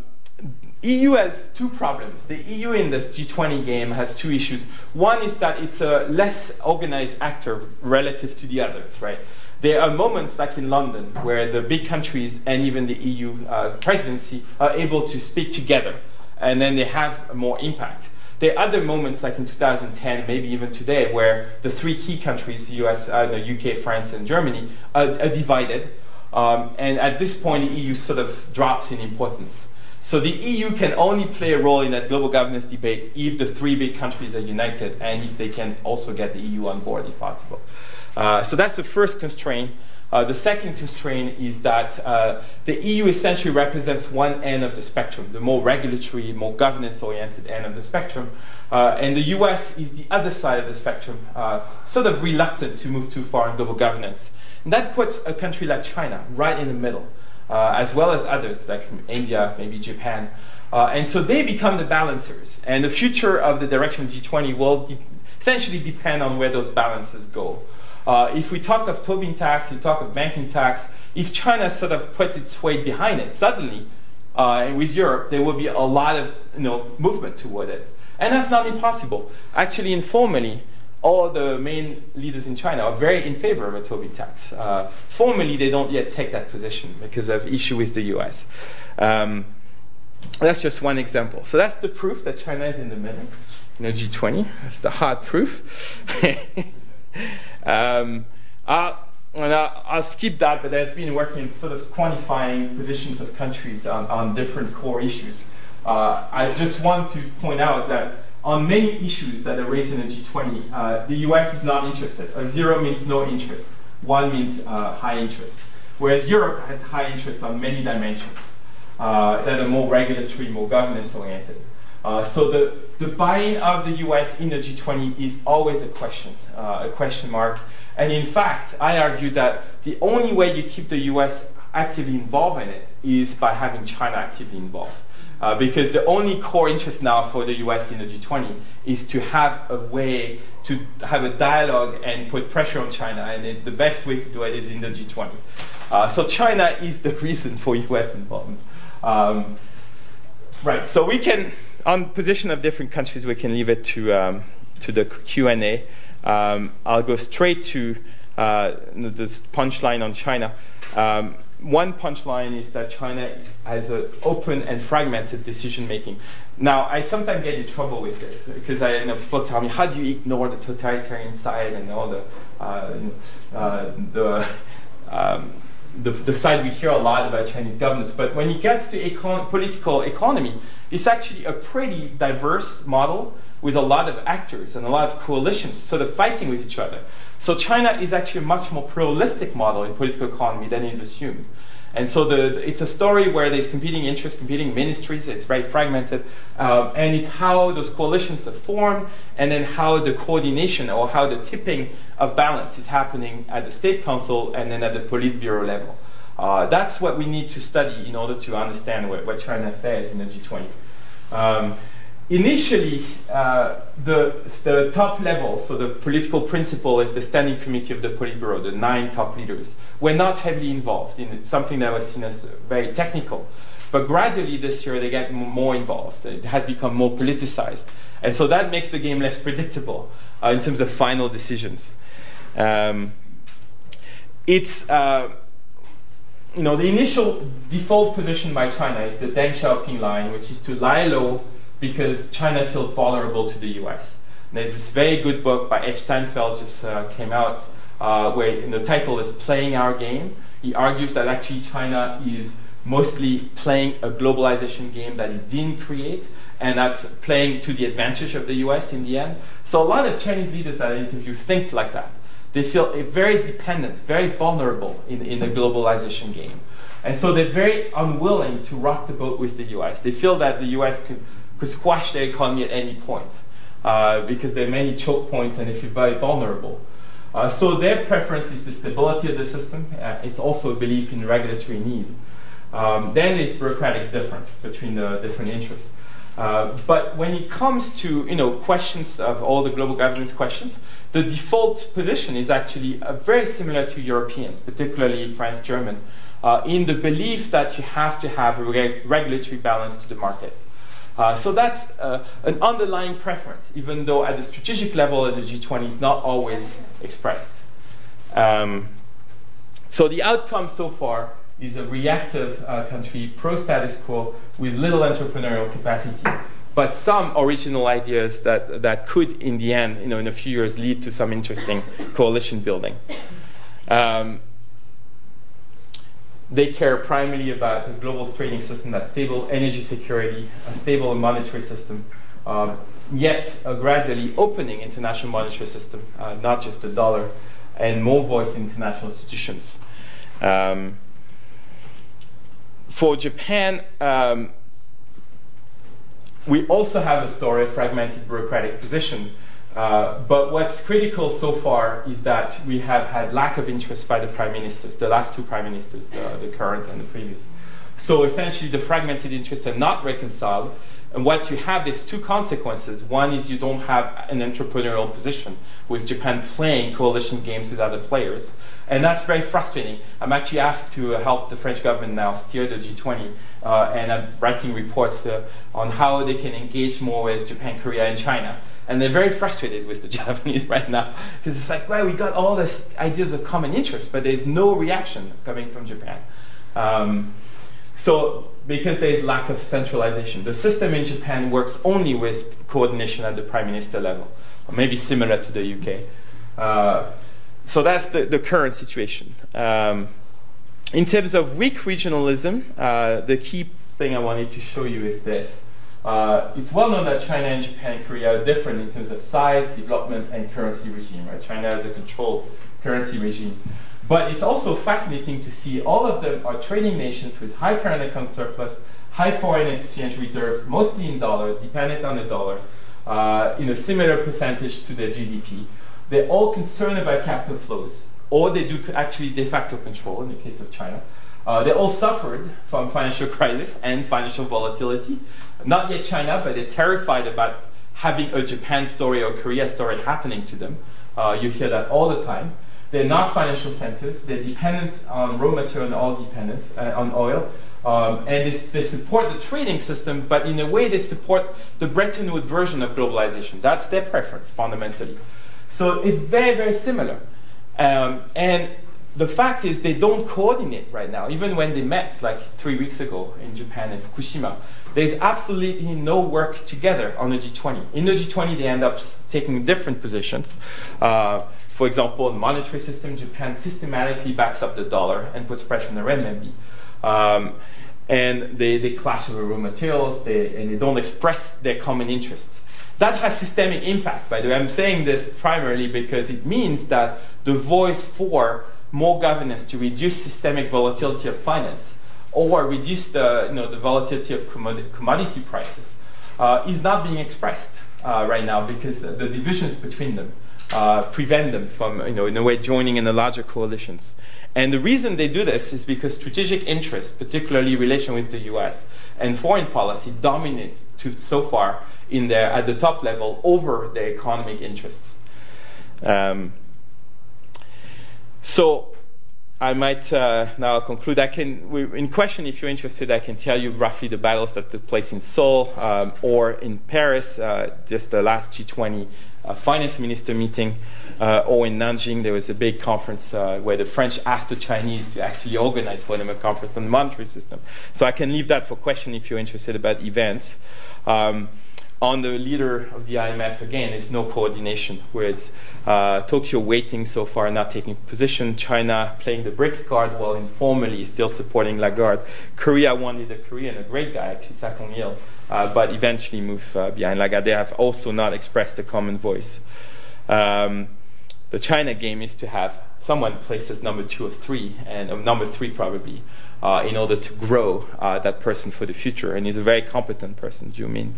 EU has two problems. The EU in this G20 game has two issues. One is that it's a less organized actor relative to the others, right? There are moments like in London where the big countries and even the EU uh, presidency are able to speak together and then they have more impact. There are other moments like in 2010, maybe even today, where the three key countries, US, uh, the UK, France, and Germany, are, are divided. Um, and at this point, the EU sort of drops in importance. So the EU can only play a role in that global governance debate if the three big countries are united and if they can also get the EU on board if possible. Uh, so that's the first constraint. Uh, the second constraint is that uh, the EU essentially represents one end of the spectrum, the more regulatory, more governance oriented end of the spectrum. And the US is the other side of the spectrum, sort of reluctant to move too far in global governance. And that puts a country like China right in the middle uh, as well as others like India, maybe Japan. Uh, and so they become the balancers. And the future of the direction of G20 will de- essentially depend on where those balances go. Uh, if we talk of Tobin tax, you talk of banking tax, if China sort of puts its weight behind it, suddenly, uh, with Europe, there will be a lot of you know, movement toward it. And that's not impossible. Actually, informally, all the main leaders in China are very in favor of a Tobin tax. Uh, formally, they don't yet take that position because of issue with the US. Um, that's just one example. So that's the proof that China is in the middle. You know, G20. That's the hard proof. um, I'll, I'll, I'll, skip that, but I've been working in sort of quantifying positions of countries on, on different core issues. Uh, I just want to point out that on many issues that are raised in the G20, uh, the US is not interested. A zero means no interest. One means uh, high interest. Whereas Europe has high interest on many dimensions uh, that are more regulatory, more governance oriented. Uh, so the, the buy-in of the US in the G20 is always a question, uh, a question mark. And in fact, I argue that the only way you keep the US actively involved in it is by having China actively involved. Uh, because the only core interest now for the US in the G20 is to have a way to have a dialogue and put pressure on China, and it, the best way to do it is in the G20. Uh, so China is the reason for US involvement. Um, right. So we can, on position of different countries, we can leave it to um, to the Q and A. Um, I'll go straight to uh, this punchline on China. Um, one punchline is that China has an open and fragmented decision making. Now, I sometimes get in trouble with this because I you know people tell me, how do you ignore the totalitarian side and all the uh, uh, the, um, the, the side we hear a lot about Chinese governance. But when it gets to econ- political economy, it's actually a pretty diverse model with a lot of actors and a lot of coalitions sort of fighting with each other. So China is actually a much more pluralistic model in political economy than is assumed. And so the, it's a story where there's competing interests, competing ministries, it's very fragmented, uh, and it's how those coalitions are formed, and then how the coordination or how the tipping of balance is happening at the State Council and then at the Politburo level. Uh, that's what we need to study in order to understand what, what China says in the G20. Um, initially, uh, the, the top level, so the political principle is the standing committee of the Politburo, the nine top leaders, were not heavily involved in something that was seen as very technical. But gradually this year they get more involved. It has become more politicized. And so that makes the game less predictable uh, in terms of final decisions. Um, it's, uh, you know, the initial default position by China is the Deng Xiaoping line, which is to lie low because China feels vulnerable to the US. There's this very good book by Ed Steinfeld just uh, came out uh, where the title is Playing Our Game. He argues that actually China is mostly playing a globalization game that it didn't create, and that's playing to the advantage of the US in the end. So a lot of Chinese leaders that I interview think like that. They feel very dependent, very vulnerable in, in the globalization game. And so they're very unwilling to rock the boat with the US. They feel that the US can could squash the economy at any point uh, because there are many choke points and if you're very vulnerable. Uh, so their preference is the stability of the system. Uh, it's also a belief in regulatory need. Um, then there's bureaucratic difference between the different interests. Uh, but when it comes to you know questions of all the global governance questions, the default position is actually uh, very similar to Europeans, particularly French, German, uh, in the belief that you have to have a reg- regulatory balance to the market. Uh, so that's uh, an underlying preference, even though at the strategic level of the G20 is not always expressed. Um, so the outcome so far is a reactive uh, country, pro status quo, with little entrepreneurial capacity, but some original ideas that, that could, in the end, you know, in a few years, lead to some interesting coalition building. Um, they care primarily about a global trading system that's stable, energy security, a stable monetary system, uh, yet a gradually opening international monetary system, uh, not just the dollar, and more voice in international institutions. Um, for Japan, um, we also have a story of fragmented bureaucratic position. Uh, but what's critical so far is that we have had lack of interest by the prime ministers, the last two prime ministers, uh, the current and the previous. So essentially, the fragmented interests are not reconciled. And what you have, is two consequences. One is you don't have an entrepreneurial position, with Japan playing coalition games with other players. And that's very frustrating. I'm actually asked to help the French government now steer the G20, uh, and I'm writing reports uh, on how they can engage more with Japan, Korea, and China. And they're very frustrated with the Japanese right now because it's like, well, we got all these ideas of common interest, but there's no reaction coming from Japan. Um, so, because there's lack of centralization, the system in Japan works only with coordination at the prime minister level, or maybe similar to the UK. Uh, so that's the, the current situation. Um, in terms of weak regionalism, uh, the key thing I wanted to show you is this. Uh, it's well known that China and Japan and Korea are different in terms of size, development, and currency regime. Right? China has a controlled currency regime. But it's also fascinating to see all of them are trading nations with high current account surplus, high foreign exchange reserves, mostly in dollar, dependent on the dollar, uh, in a similar percentage to their GDP. They're all concerned about capital flows, or they do actually de facto control in the case of China. Uh, they all suffered from financial crisis and financial volatility. Not yet China, but they're terrified about having a Japan story or Korea story happening to them. Uh, you hear that all the time. They're not financial centers. They're dependent on raw material and oil dependent uh, on oil. Um, and they, they, support the trading system, but in a way they support the Bretton Woods version of globalization. That's their preference, fundamentally. So it's very, very similar. Um, and the fact is they don't coordinate right now. Even when they met like three weeks ago in Japan in Fukushima, there's absolutely no work together on the G20. In the G20, they end up taking different positions. Uh, for example, in the monetary system, Japan systematically backs up the dollar and puts pressure on the renminbi. Um, and they, they clash over raw materials, they, and they don't express their common interests. That has systemic impact, by the way. I'm saying this primarily because it means that the voice for more governance to reduce systemic volatility of finance or reduce the, you know, the volatility of commodity, prices uh, is not being expressed uh, right now because the divisions between them uh, prevent them from, you know, in a way, joining in the larger coalitions. And the reason they do this is because strategic interests, particularly relation with the US and foreign policy, dominates to, so far in their, at the top level over their economic interests. Um, so I might uh, now conclude. I can, in question, if you're interested, I can tell you roughly the battles that took place in Seoul um, or in Paris, uh, just the last G20 uh, finance minister meeting, uh, or in Nanjing, there was a big conference uh, where the French asked the Chinese to actually organize for them a conference on the monetary system. So I can leave that for question if you're interested about events. Um, on the leader of the IMF, again, is no coordination. Whereas uh, Tokyo waiting so far, not taking position. China playing the BRICS card while informally still supporting Lagarde. Korea wanted a Korean, a great guy, actually, Sakong Il, uh, but eventually moved uh, behind Lagarde. They have also not expressed a common voice. Um, the China game is to have someone placed as number two or three, and uh, number three probably, uh, in order to grow uh, that person for the future. And he's a very competent person, Zhu Min.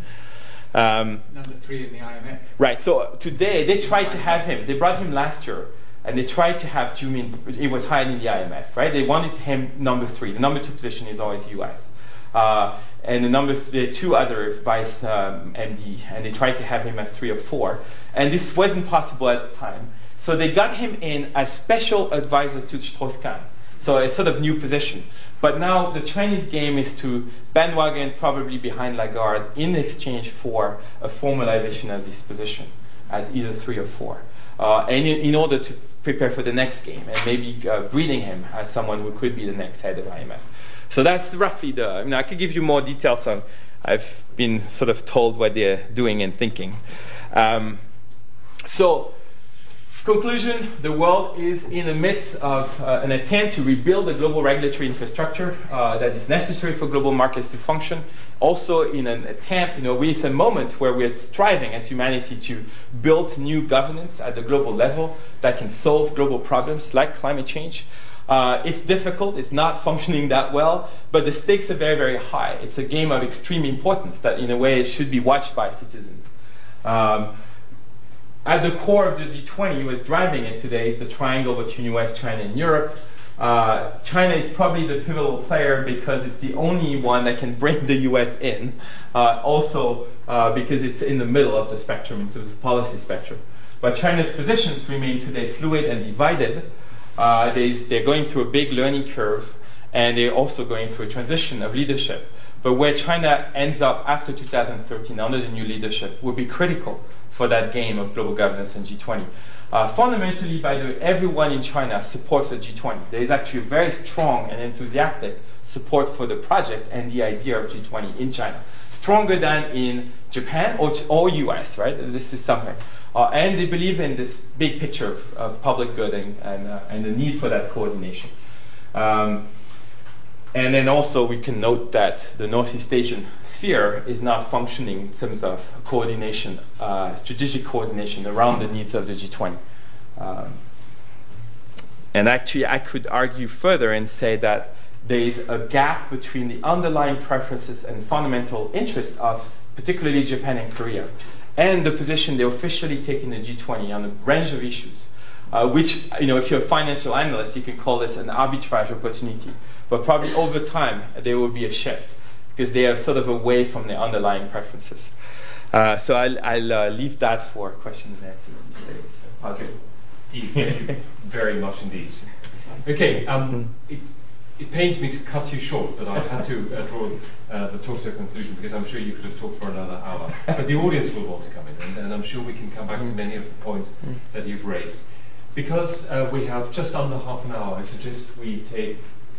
Um, Number three in the IMF. Right. So today they tried to have him. They brought him last year, and they tried to have Zhu Min. He was hired in the IMF. Right. They wanted him number three. The number two position is always U.S. Uh, and the number th- two other vice um, MD, and they tried to have him at three or four. And this wasn't possible at the time. So they got him in as special advisor to Strauss-Kahn. So a sort of new position. But now the Chinese game is to bandwagon probably behind Lagarde in exchange for a formalization of this position as either three or four. Uh, and in, in, order to prepare for the next game and maybe uh, breeding him as someone who could be the next head of IMF. So that's roughly the. I mean, I could give you more details on. I've been sort of told what they're doing and thinking. Um, so, conclusion: the world is in the midst of uh, an attempt to rebuild the global regulatory infrastructure uh, that is necessary for global markets to function. Also, in an attempt, you know, we, it's a moment where we're striving as humanity to build new governance at the global level that can solve global problems like climate change. Uh, it's difficult, it's not functioning that well, but the stakes are very, very high. It's a game of extreme importance that, in a way, should be watched by citizens. Um, at the core of the G20, was driving it today, is the triangle between US, China, and Europe. Uh, China is probably the pivotal player because it's the only one that can bring the US in. Uh, also, uh, because it's in the middle of the spectrum in terms of policy spectrum. But China's positions remain today fluid and divided. Uh, they're going through a big learning curve, and they're also going through a transition of leadership. But where China ends up after 2013 under the new leadership will be critical for that game of global governance and G20. Uh, fundamentally, by the way, everyone in China supports the G20. There is actually very strong and enthusiastic support for the project and the idea of G20 in China. Stronger than in Japan or, or US, right? This is something. Uh, and they believe in this big picture of, of public good and, and, uh, and, the need for that coordination. Um, and then also we can note that the Northeast Asian sphere is not functioning in terms of coordination, uh, strategic coordination around the needs of the G20. Um, and actually, I could argue further and say that there is a gap between the underlying preferences and fundamental interests of particularly Japan and Korea and the position they officially take in the G20 on a range of issues, uh, which, you know, if you're a financial analyst, you can call this an arbitrage opportunity. But probably over time, there will be a shift because they are sort of away from their underlying preferences. Uh, so I'll, I'll uh, leave that for questions and answers. Okay. Thank you very much indeed. Okay, um, it, it pains me to cut you short, but I had to uh, draw uh, the talk to a conclusion because I'm sure you could have talked for another hour. But the audience will want to come in, and, and I'm sure we can come back to mm. many of the points mm. that you've raised. Because uh, we have just under half an hour, I suggest we take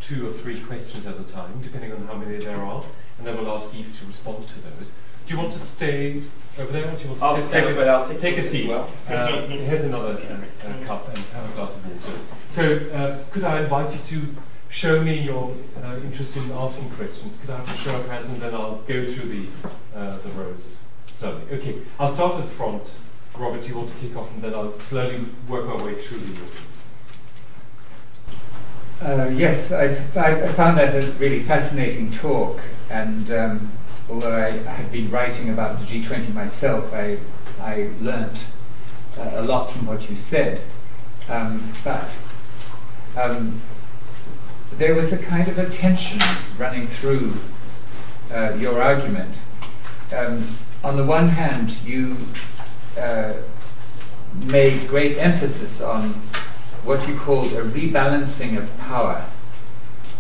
two or three questions at a time, depending on how many there are, and then we'll ask Yves to respond to those. Do you want to stay over there, or do you want to I'll sit stay down? but I'll take, take a seat. Well. Uh, here's another uh, uh, cup and have a glass of water. So, uh, could I invite you to show me your uh, interest in asking questions. Could I have a show of hands and then I'll go through the, uh, the rows slowly. Okay, I'll start at the front. Robert, you want to kick off and then I'll slowly work my way through the audience. Uh, yes, I, I, found that a really fascinating talk, and um, although I, had been writing about the G20 myself, I, I uh, a lot from what you said. Um, but um, there was a kind of a tension running through uh, your argument. Um, on the one hand, you uh, made great emphasis on what you called a rebalancing of power.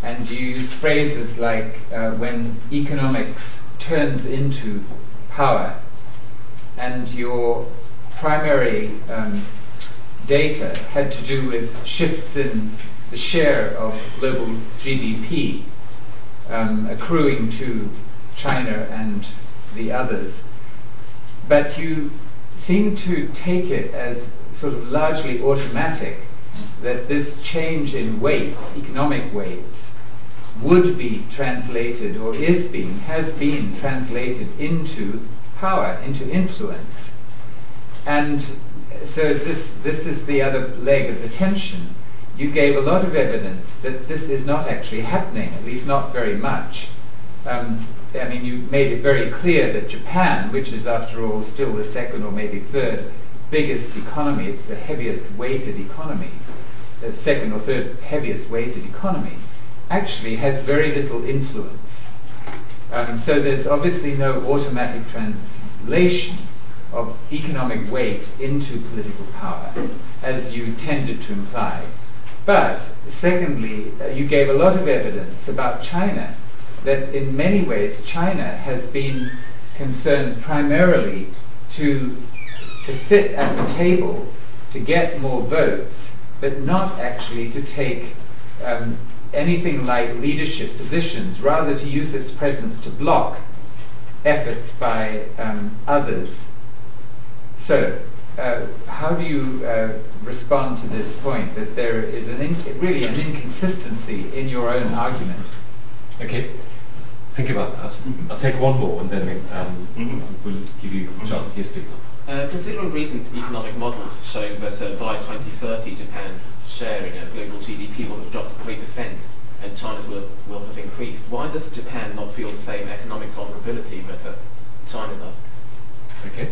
And you used phrases like uh, when economics turns into power. And your primary um, data had to do with shifts in the share of global GDP um, accruing to China and the others. But you seem to take it as sort of largely automatic that this change in weights, economic weights, would be translated or is being, has been translated into power, into influence. And so this, this is the other leg of the tension you gave a lot of evidence that this is not actually happening, at least not very much. Um, I mean, you made it very clear that Japan, which is after all still the second or maybe third biggest economy, it's the heaviest weighted economy, second or third heaviest weighted economy, actually has very little influence. Um, so there's obviously no automatic translation of economic weight into political power, as you tended to imply. But secondly, uh, you gave a lot of evidence about China, that in many ways China has been concerned primarily to, to sit at the table to get more votes, but not actually to take um, anything like leadership positions, rather to use its presence to block efforts by um, others. So, uh, how do you uh, respond to this point that there is an in- really an inconsistency in your own argument? Okay, think about that. I'll take one more and then um, mm-hmm. we'll give you a chance. Yes, please. Uh, considering recent economic models showing that uh, by 2030 Japan's share in global GDP will have dropped to 3% and China's will, will have increased, why does Japan not feel the same economic vulnerability that uh, China does? Okay.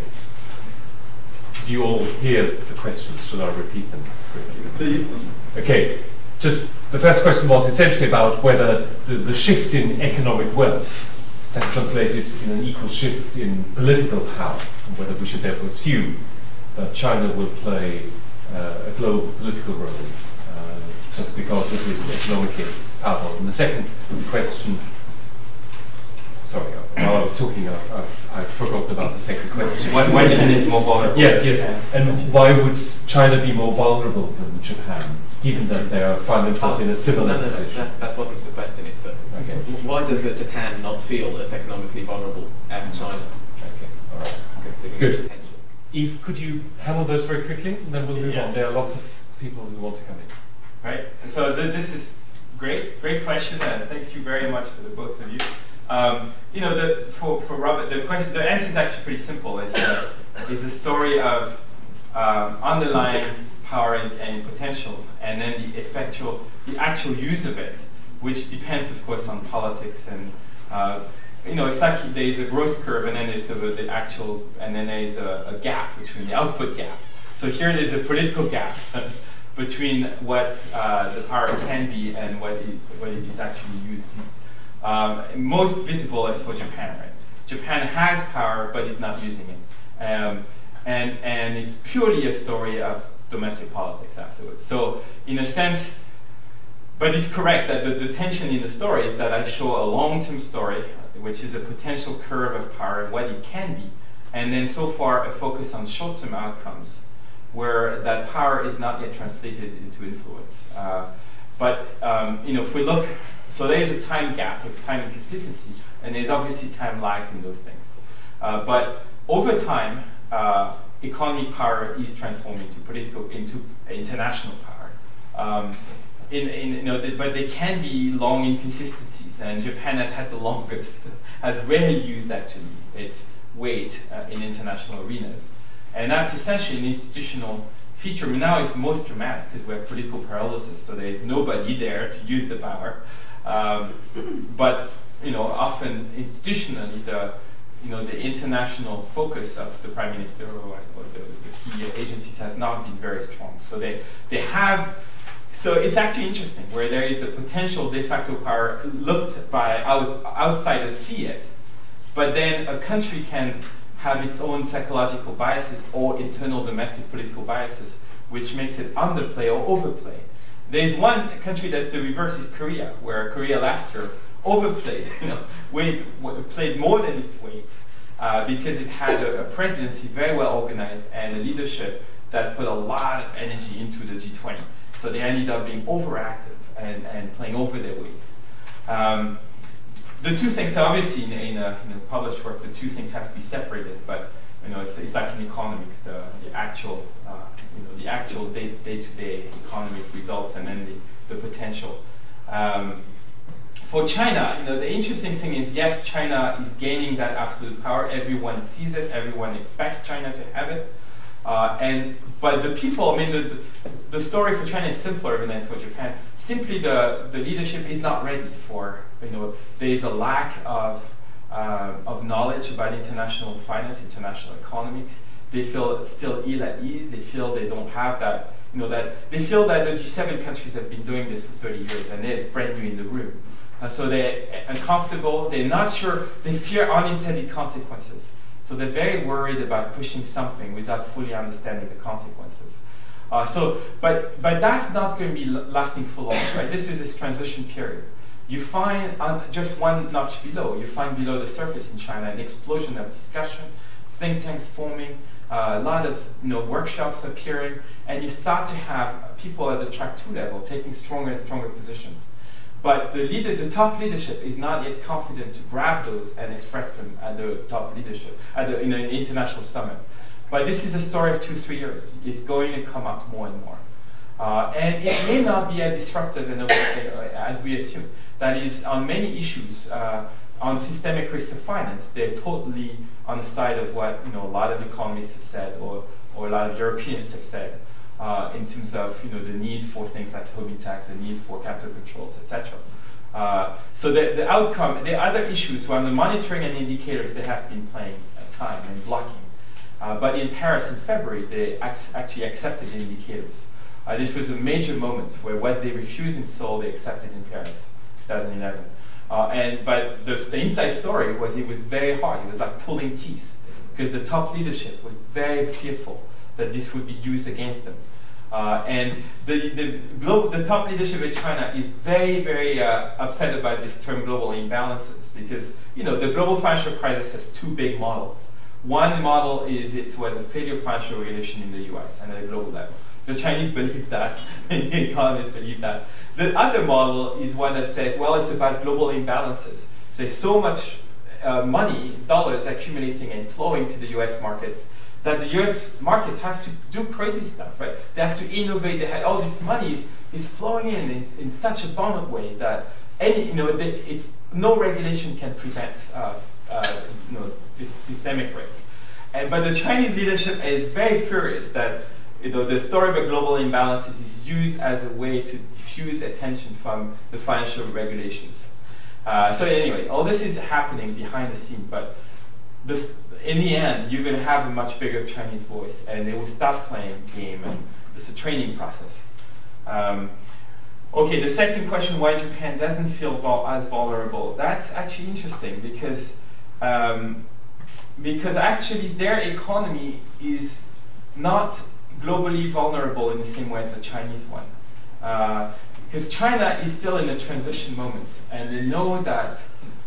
Did you all hear the questions? Should I repeat them quickly? Okay. Just the first question was essentially about whether the, the shift in economic wealth has translated in an equal shift in political power, and whether we should therefore assume that China will play uh, a global political role uh, just because it is economically powerful. And the second question sorry, while I was talking, I've, I've, I've, forgotten about the second question. Why, why China is more vulnerable? Yes, yes. And why would China be more vulnerable than Japan, given that they are find themselves oh, in a similar no, no, position? That, that, wasn't the question. It's uh, okay. why does Japan not feel as economically vulnerable as China? Okay, all right. Good. Yves, could you handle those very quickly, and then we'll move yeah. on. There are lots of people who want to come in. Right. So th- this is great, great question, and thank you very much for the both of you. Um, you know, the, for, for Robert, the, question, the answer is actually pretty simple. It's a, it's a story of um, underlying power and, and, potential, and then the effectual, the actual use of it, which depends, of course, on politics and. Uh, you know, it's like there is a growth curve, and then there's the, the actual, and then there is a, a gap between the output gap. So here there's a political gap between what uh, the power can be and what it, what it is actually used um, most visible is for Japan, right? Japan has power, but is not using it. Um, and, and it's purely a story of domestic politics afterwards. So, in a sense, but it's correct that the, the tension in the story is that I show a long term story, which is a potential curve of power and what it can be, and then so far a focus on short term outcomes, where that power is not yet translated into influence. Uh, but um, you know, if we look so there is a time gap, a time inconsistency, and there's obviously time lags in those things. Uh, but over time, uh, economic power is transforming into political, into international power. Um, in, in, you know, the, but there can be long inconsistencies, and Japan has had the longest, has rarely used actually its weight uh, in international arenas. And that's essentially an institutional feature. I mean, now it's most dramatic because we have political paralysis, so there's nobody there to use the power. Um, but you know, often institutionally, the you know the international focus of the prime minister or, or the, the, key agencies has not been very strong. So they they have. So it's actually interesting where there is the potential de facto power looked by out, outsiders see it, but then a country can have its own psychological biases or internal domestic political biases, which makes it underplay or overplay. There's one country that's the reverse is Korea, where Korea last year overplayed, you know, weight, played more than its weight uh, because it had a, a, presidency very well organized and a leadership that put a lot of energy into the G20. So they ended up being overactive and, and playing over their weight. Um, the two things, obviously, in, in, a, in, a, published work, the two things have to be separated, but you know, it's, it's like in economics, the, the actual, uh, you know, the actual day, day-to-day economic results and then the, the potential. Um, for China, you know, the interesting thing is, yes, China is gaining that absolute power. Everyone sees it. Everyone expects China to have it. Uh, and but the people, I mean, the, the, story for China is simpler than for Japan. Simply, the the leadership is not ready for. You know, there is a lack of uh, of knowledge about international finance, international economics. They feel still ill at ease. They feel they don't have that, you know, that they feel that the G7 countries have been doing this for 30 years and they're brand new in the room. Uh, so they're uncomfortable, they're not sure, they fear unintended consequences. So they're very worried about pushing something without fully understanding the consequences. Uh, so, but, but that's not going to be lasting for long, right? This is this transition period. You find just one notch below, you find below the surface in China an explosion of discussion, think tanks forming, uh, a lot of you know, workshops appearing, and you start to have people at the track two level taking stronger and stronger positions. But the, leader, the top leadership is not yet confident to grab those and express them at the top leadership, at the, in an international summit. But this is a story of two, three years. It's going to come up more and more. Uh, and it may not be as disruptive uh, as we assume. That is, on many issues, uh, on systemic risk of finance, they're totally on the side of what you know a lot of economists have said, or, or a lot of Europeans have said uh, in terms of you know, the need for things like Tobin tax, the need for capital controls, etc. Uh, so the, the outcome, the other issues were the monitoring and indicators they have been playing time and blocking. Uh, but in Paris in February, they actually accepted the indicators. Uh, this was a major moment where what they refused in Seoul, they accepted in Paris, 2011. Uh, and but the, the inside story was it was very hard. It was like pulling teeth because the top leadership was very fearful that this would be used against them. Uh, and the, the, global, the top leadership in China is very, very uh, upset about this term global imbalances because you know the global financial crisis has two big models. One model is it was a failure of financial regulation in the US and at a global level. The Chinese believe that, the economists believe that. The other model is one that says, well, it's about global imbalances. There's so much uh, money, dollars accumulating and flowing to the US markets that the US markets have to do crazy stuff, right? They have to innovate. They have, all this money is, is flowing in, in, in such a abundant way that any, you know, it's, no regulation can prevent uh, uh, you know, this systemic risk. And, but the Chinese leadership is very furious that you know, the story about global imbalances is used as a way to diffuse attention from the financial regulations. Uh, so anyway, all this is happening behind the scene, but this, in the end, you're going to have a much bigger Chinese voice, and they will stop playing the game, and it's a training process. Um, okay, the second question, why Japan doesn't feel vul as vulnerable, that's actually interesting because, um, because actually their economy is not globally vulnerable in the same way as the Chinese one. Uh, because China is still in a transition moment, and they know that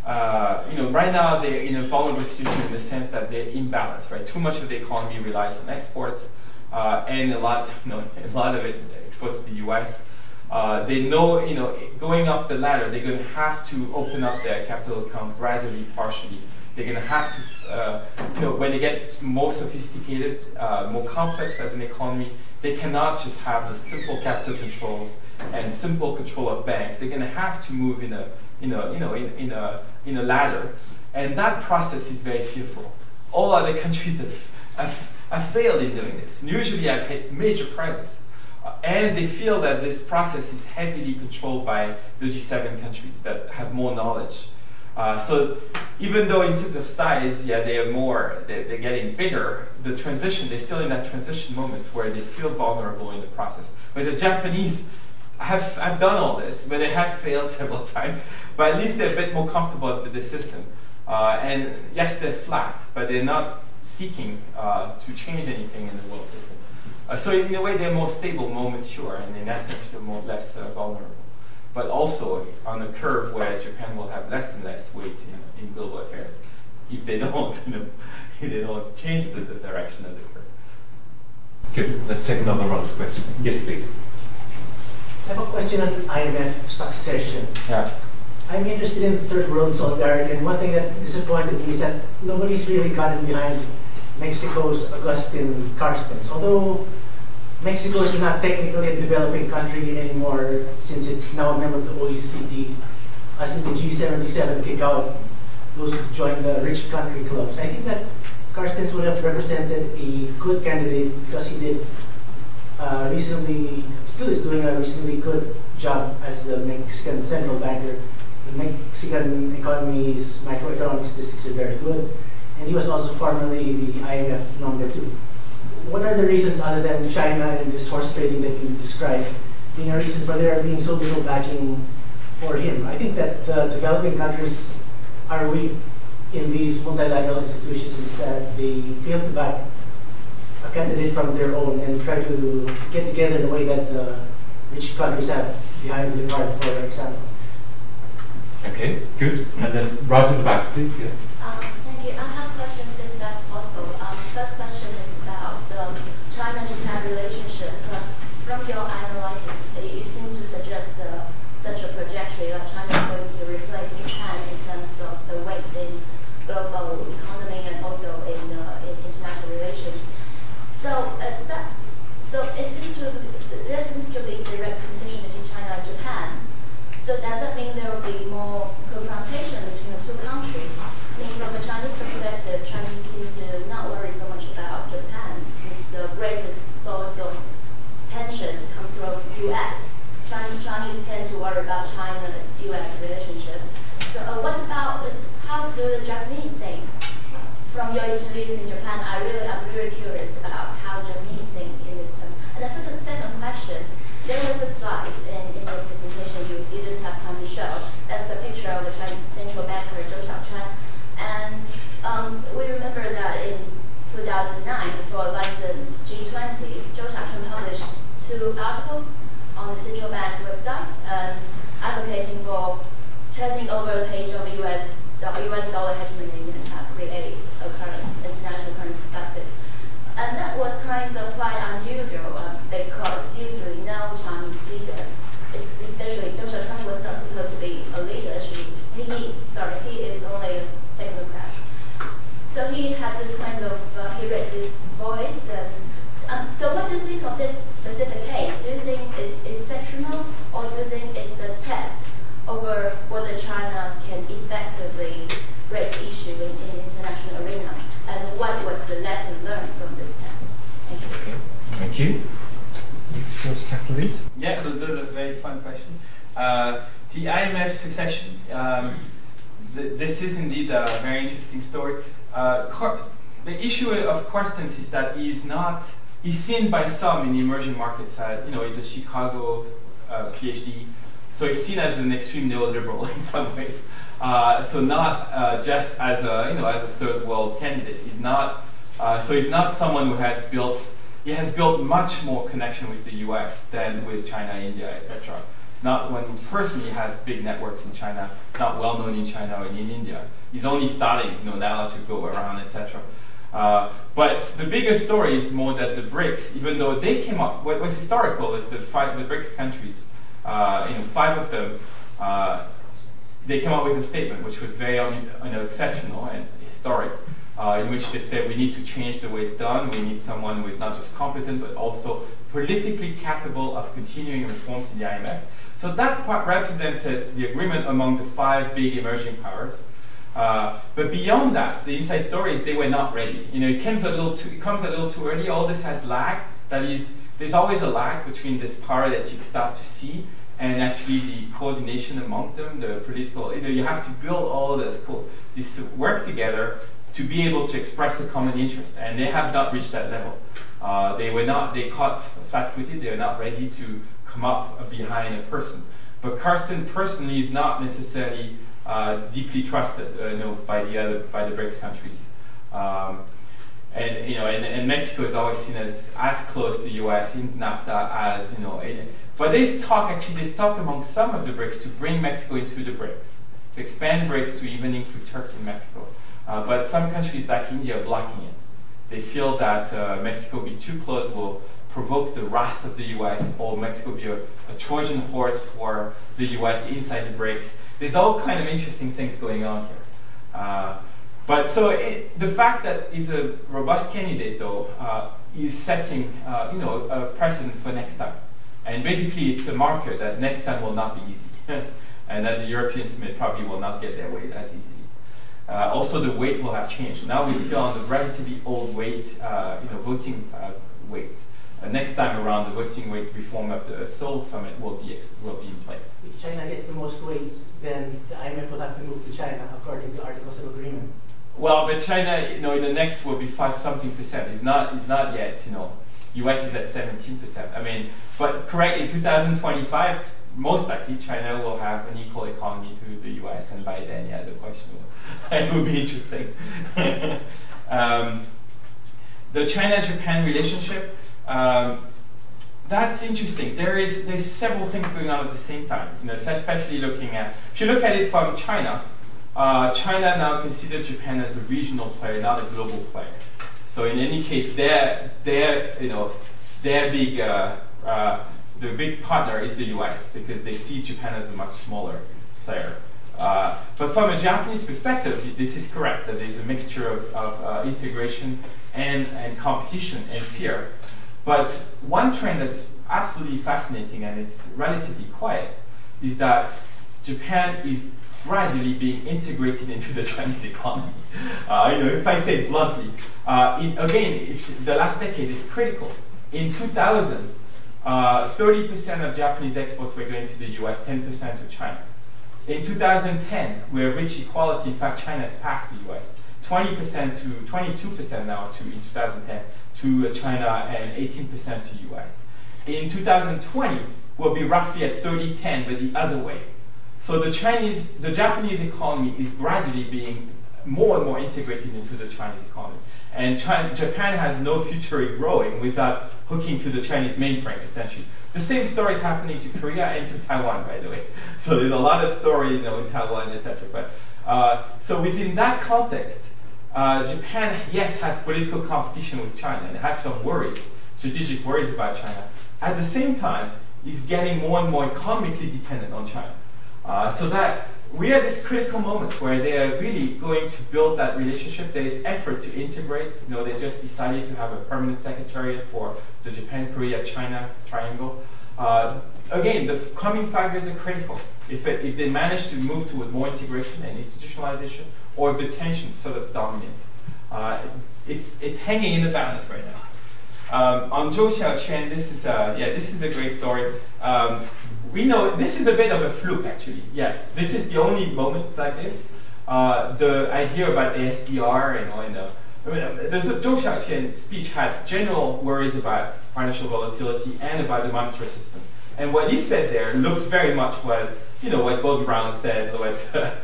uh, you know, right now they're in a vulnerable situation in the sense that they're imbalanced, right? Too much of the economy relies on exports, uh, and a lot, you know, a lot of it exposed to the U.S. Uh, they know, you know, going up the ladder, they're going to have to open up their capital account gradually, partially. They're going to have to, uh, you know, when they get more sophisticated, uh, more complex as an economy, they cannot just have the simple capital controls and simple control of banks. They're going to have to move in a in a, you know, in, in, a, in a ladder. And that process is very fearful. All other countries have, have, have failed in doing this. And usually have had major problems. Uh, and they feel that this process is heavily controlled by the G7 countries that have more knowledge. Uh, so even though in terms of size, yeah, they are more, they're, they're, getting bigger, the transition, they're still in that transition moment where they feel vulnerable in the process. Where the Japanese have, I've done all this, but they have failed several times. But at least they're a bit more comfortable with the system. Uh, and yes, they're flat, but they're not seeking uh, to change anything in the world system. Uh, so in a way, they're more stable, more mature, and in essence, feel more less uh, vulnerable. But also on a curve where Japan will have less and less weight in, in global affairs if they don't, if they don't change the, the direction of the curve. Good. Let's take another round of questions. Yes, please. I have a question on IMF succession. Yeah. I'm interested in third world solidarity, and one thing that disappointed me is that nobody's really gotten behind Mexico's Agustin Carstens. Although Mexico is not technically a developing country anymore since it's now a member of the OECD, as in the G77 kick out those who join the rich country clubs. I think that Carstens would have represented a good candidate because he did uh, recently, still is doing a reasonably good job as the Mexican central banker. The Mexican economy's macroeconomic statistics are very good, and he was also formerly the IMF number two. What are the reasons other than China and this horse trading that you described being a reason for there being so little backing for him. I think that the developing countries are weak in these multilateral institutions instead. They fail to back candidate from their own and try to get together in a way that the rich countries have behind the card, for example. Okay, good. And then right at the back, please. Yeah. Um, thank you. I have questions if that's possible. Um, first question is about the China-Japan relationship. Because from your analysis, it, it seems to suggest uh, such a trajectory that China is going to replace Japan in terms of the weight in global economy and also in, uh, in international relations. So uh, that so it seems to there seems to be direct competition between China and Japan. So does that mean there will be more confrontation between the two countries? I mean, from the Chinese perspective, Chinese seems to not worry so much about Japan, since the greatest source of tension comes from U.S. Chinese, Chinese tend to worry about China-U.S. relationship. So uh, what about uh, how do the Japanese think? From your interviews in Japan, I really I'm really curious about how Japanese think in this term. And the second, second question, there was a slide in, in your presentation you, you didn't have time to show. That's a picture of the Chinese central banker Zhou Xiaochuan. And um, we remember that in 2009, for London G20, Zhou Xiaochuan published two articles on the central bank website um, advocating for page of the US, dollar and uh, create a current international currency basket. And that was kind of quite unusual uh, because usually no Chinese leader, especially Zhou Xiaochuan was not supposed to be a leader. She, he, sorry, he is only a technocrat. So he had this kind of, uh, he raised his voice. And, um, so what do you think of this specific case? Do you think it's exceptional or do you think it's a test over whether China can effectively raise issue in, in international arena? And what was the lesson learned from this test? Thank you. Thank you. You want to tackle these? Yeah, so that's a very fun question. Uh, the IMF succession. Um, th- this is indeed a very interesting story. Uh, Car- the issue of Carstens is that he's not. He's seen by some in the emerging markets. As, you know, he's a Chicago uh, PhD, so he's seen as an extreme neoliberal in some ways. Uh, so not uh, just as a you know as a third world candidate. He's not. Uh, so he's not someone who has built he has built much more connection with the US than with China, India, etc. It's not one who personally has big networks in China. It's not well known in China or in India. He's only starting you know, now to go around, etc. Uh, but the bigger story is more that the BRICS, even though they came up, what was historical is the five, the BRICS countries, uh, you know, five of them, uh, they came up with a statement which was very un, you know, exceptional and historic uh, in which they said we need to change the way it's done. We need someone who is not just competent but also politically capable of continuing reforms in the IMF. So that part represented the agreement among the five big emerging powers. Uh, but beyond that, the inside story is they were not ready. You know, it comes a little too, it comes a little too early. All this has lag. That is, there's always a lag between this power that you start to see and actually the coordination among them, the political. You know, you have to build all this this work together to be able to express a common interest, and they have not reached that level. Uh, they were not. They caught flat-footed. They are not ready to come up behind a person. But Carstens personally is not necessarily uh, deeply trusted, uh, you know, by the other by the BRICS countries. Um, and you know, and, and, Mexico is always seen as as close to the U.S. in NAFTA as you know. But there's talk actually, there's talk among some of the BRICS to bring Mexico into the BRICS, to expand BRICS to even include Turkey and Mexico. Uh, but some countries like India are blocking it. They feel that uh, Mexico be too close will provoke the wrath of the US, or Mexico be a, a, Trojan horse for the US inside the BRICS. There's all kind of interesting things going on here. Uh, but so it, the fact that he's a robust candidate, though, uh, is setting uh, you know a precedent for next time. And basically, it's a marker that next time will not be easy, and that the European Summit probably will not get their way as easily. Uh, also, the weight will have changed. Now we're still on the relatively old weight, uh, you know, voting uh, weights. Uh, next time around, the voting weight reform of the Seoul summit will be will be in place. If China gets the most weights, then the IMF will have to move to China according to Articles of Agreement. Well, but China, you know, in the next will be five something percent. It's not. It's not yet. You know, US is at 17%. I mean, but correct, in 2025, most likely China will have an equal economy to the US, and by then, yeah, the question will, it will be interesting. um, the China-Japan relationship, um, that's interesting. There is there's several things going on at the same time. You know, especially looking at if you look at it from China, uh, China now considers Japan as a regional player, not a global player. So in any case, their their you know their big uh, uh, the big partner is the U.S. because they see Japan as a much smaller player. Uh, but from a Japanese perspective, this is correct that there's a mixture of, of uh, integration and, and competition and fear. But one trend that's absolutely fascinating and it's relatively quiet is that Japan is gradually being integrated into the Chinese economy. Uh, you know, if I say bluntly, uh, in, again, the last decade is critical. In 2000, 30% uh, of Japanese exports were going to the US, 10% to China. In 2010, we have reached equality. In fact, China has passed the US. 20% to 22% now to in 2010 to China and 18% to US. In 2020, we'll be roughly at 30-10, but the other way. So the Chinese, the Japanese economy is gradually being more and more integrated into the Chinese economy. And China, Japan has no future in growing without hooking to the Chinese mainframe, essentially. The same story is happening to Korea and to Taiwan, by the way. So there's a lot of story, you know, in Taiwan, etc. But uh, so within that context, uh, Japan, yes, has political competition with China and has some worries, strategic worries about China. At the same time, is getting more and more economically dependent on China. Uh, so that we are at this critical moment where they are really going to build that relationship. There is effort to integrate. You know, they just decided to have a permanent secretariat for the Japan, Korea, China triangle. Uh, again, the coming five years are critical. If, it, if they manage to move toward more integration and institutionalization, or if the tensions sort of dominate, uh, it's, it's hanging in the balance right now. Um, on Zhou Xiaochuan, this is a, yeah, this is a great story. Um, we know this is a bit of a fluke, actually. Yes, this is the only moment like this. Uh, the idea about ASDR and all, you know, I mean, the Zhou Xiaochuan speech had general worries about financial volatility and about the monetary system. And what he said there looks very much what you know what Bob Brown said, what uh,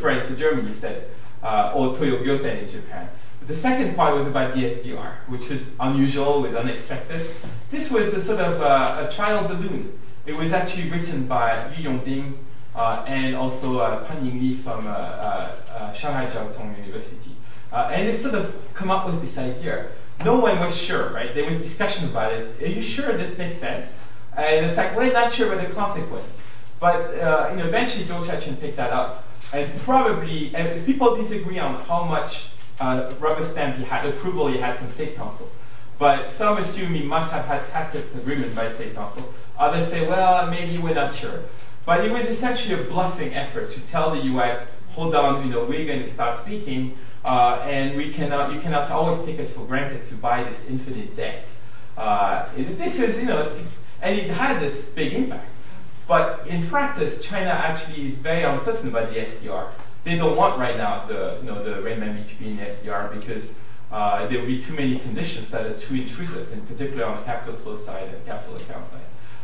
France and Germany said, uh, or Toyoo Gyohten in Japan. The second part was about DSDR, which was unusual, was unexpected. This was a sort of uh, a trial balloon. It was actually written by Yu Yongding uh, and also uh, Pan Yingli from uh, uh, uh, Shanghai Jiao Tong University. and they sort of come up with this idea. No one was sure, right? There was discussion about it. Are you sure this makes sense? And it's like, we're not sure about the consequence. But you know, eventually Zhou Xiaochuan picked that up. And probably, and people disagree on how much uh, rubber stamp he had, approval he had from State Council. But some assume he must have had tacit agreement by State Council. Others say, well, maybe we're not sure. But it was essentially a bluffing effort to tell the U.S., hold on, you know, we're going to start speaking, uh, and we cannot, you cannot always take us for granted to buy this infinite debt. Uh, this is, you know, and it had this big impact. But in practice, China actually is very uncertain about the SDR they don't want right now the you know the renminbi to be in the SDR because uh, there will be too many conditions that are too intrusive, in particular on the capital flow side and capital account side.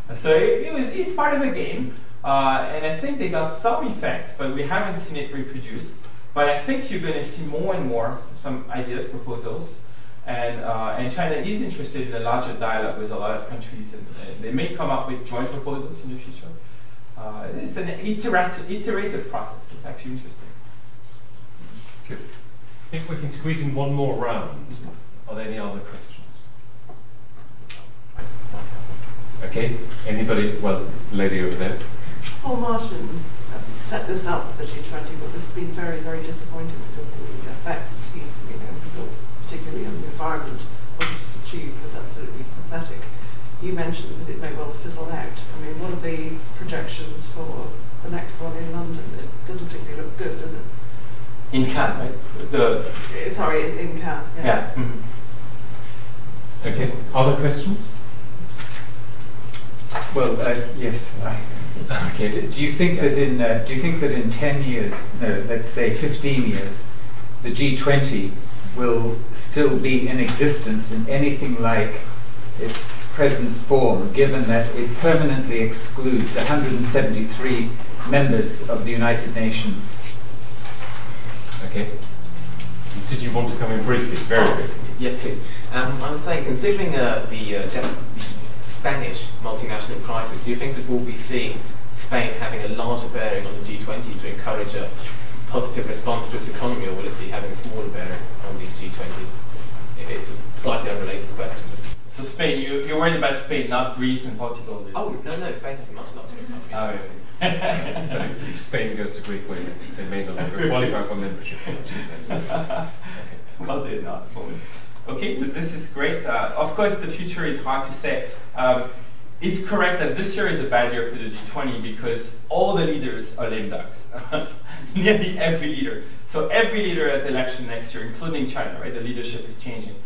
And so it, it, was it's part of the game, uh, and I think they got some effect, but we haven't seen it reproduced. But I think you're going to see more and more some ideas, proposals, and uh, and China is interested in a larger dialogue with a lot of countries, and, and they may come up with joint proposals in the future. Uh, it's an iterative, iterative process. It's actually interesting. Think we can squeeze in one more round. Are there any other questions? Okay. Anybody? Well, lady over there. Paul Martin um, set this up, for the G20, but has been very, very disappointed with the effects he, you know, particularly on the environment, what he achieved was absolutely pathetic you mentioned that it may well fizzle out. I mean, what are the projections for the next one in London? It doesn't particularly look good, does it? In Cannes, right? The sorry, in, in Cannes. Yeah. yeah. Mm-hmm. Okay. Other questions? Well, uh, yes. okay. Do you think that in uh, do you think that in ten years, no, let's say fifteen years, the G20 will still be in existence in anything like its present form, given that it permanently excludes 173 members of the United Nations. Okay. Did you want to come in briefly, very briefly? Yes, please. Um, I was saying, considering uh, the, uh, the Spanish multinational crisis, do you think that we'll be seeing Spain having a larger bearing on the G20 to encourage a positive response to its economy, or will it be having a smaller bearing on the G20? It's a slightly unrelated question. So Spain, you, you're worried about Spain, not Greece and Portugal. Oh, no, no, Spain has a much larger economy. Oh, really? but if, if Spain goes the Greek way, they may no longer qualify for membership on the G20. Okay. well, they're not. Okay, this is great. Uh, of course, the future is hard to say. Um, it's correct that this year is a bad year for the G20 because all the leaders are lame ducks. Nearly every leader. So every leader has election next year, including China, right? The leadership is changing.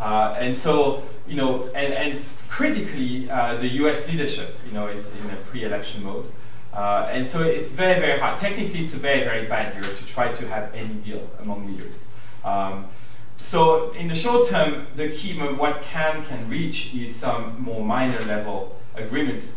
Uh, and so, you know, and, and critically, uh, the US leadership, you know, is in a pre-election mode. Uh, and so it's very, very hard. Technically, it's a very, very bad year to try to have any deal among leaders. Um, so in the short term, the key, what Cannes can reach is some more minor level agreements.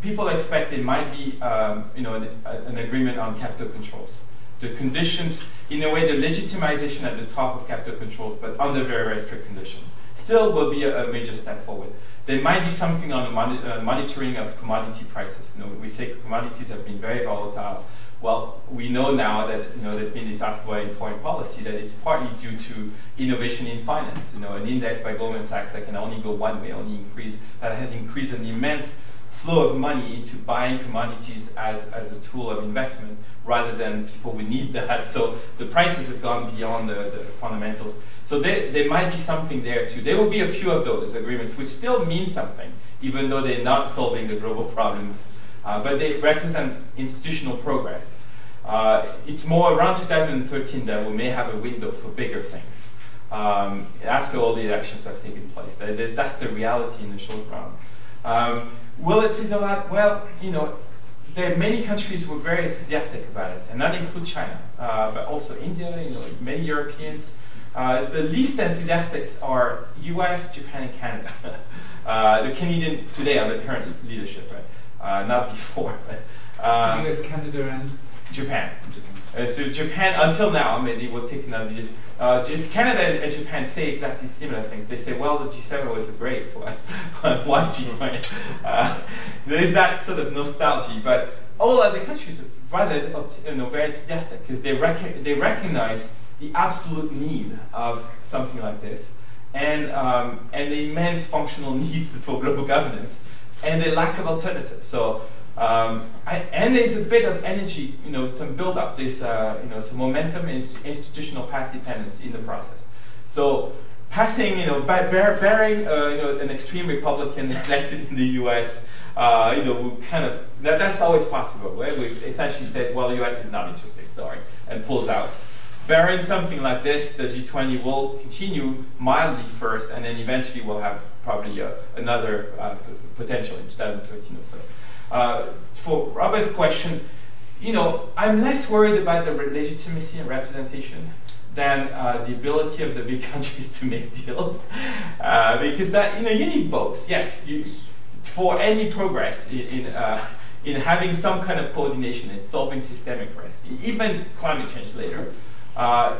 People expect there might be, um, you know, an, an agreement on capital controls the conditions, in a way, the legitimization at the top of capital controls, but under very, very strict conditions. Still will be a, a major step forward. There might be something on the uh, monitoring of commodity prices. You know, we say commodities have been very volatile. Well, we know now that you know there's been this article in foreign policy that is partly due to innovation in finance. You know, an index by Goldman Sachs that can only go one way, only increase that has increased an immense flow of money into buying commodities as, as a tool of investment rather than people would need that. So the prices have gone beyond the, the fundamentals. So there, might be something there too. There will be a few of those agreements which still mean something, even though they're not solving the global problems. Uh, but they represent institutional progress. Uh, it's more around 2013 that we may have a window for bigger things um, after all the elections have taken place. that's the reality in the short run. Um, will it fizzle out? Well, you know, there are many countries who are very enthusiastic about it, and that includes China, uh, but also India, you know, many Europeans. Uh, the least enthusiastic are US, Japan, and Canada. uh, the Canadian today are the current leadership, right? Uh, not before. But, US, um, Canada, and Japan. Uh, so Japan, until now, I mean, they will take another uh, Canada and Japan say exactly similar things. They say, well, the G7 was great for us. Why G20? Uh, there is that sort of nostalgia, but all other countries are rather you know, very enthusiastic because they, rec- they recognize the absolute need of something like this and, um, and the immense functional needs for global governance and the lack of alternatives. So um, and there's a bit of energy, you know, some build-up, there's uh, you know, some momentum and institutional path dependence in the process. So passing, you know, bearing, uh, you know, an extreme Republican elected in the U.S., uh, you know, we kind of that, that's always possible. Right? We essentially said, well, the U.S. is not interested, sorry, and pulls out. Bearing something like this, the G20 will continue mildly first, and then eventually we'll have probably uh, another uh, potential in 2013 or so. Uh, for Robert's question, you know, I'm less worried about the legitimacy and representation than uh, the ability of the big countries to make deals, uh, because that you know you need both. Yes, you, for any progress in in, uh, in, having some kind of coordination in solving systemic risk, even climate change later. Uh,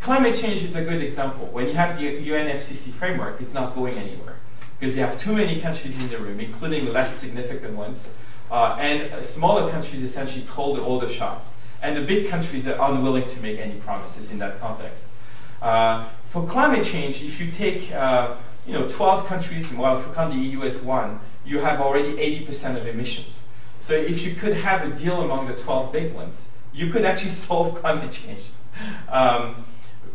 climate change is a good example. When you have the UNFCCC framework, it's not going anywhere because you have too many countries in the room, including less significant ones uh, and smaller countries essentially call the older shots. And the big countries are unwilling to make any promises in that context. Uh, for climate change, if you take uh, you know, 12 countries, well, you count the EU one, you have already 80% of emissions. So if you could have a deal among the 12 big ones, you could actually solve climate change. Um,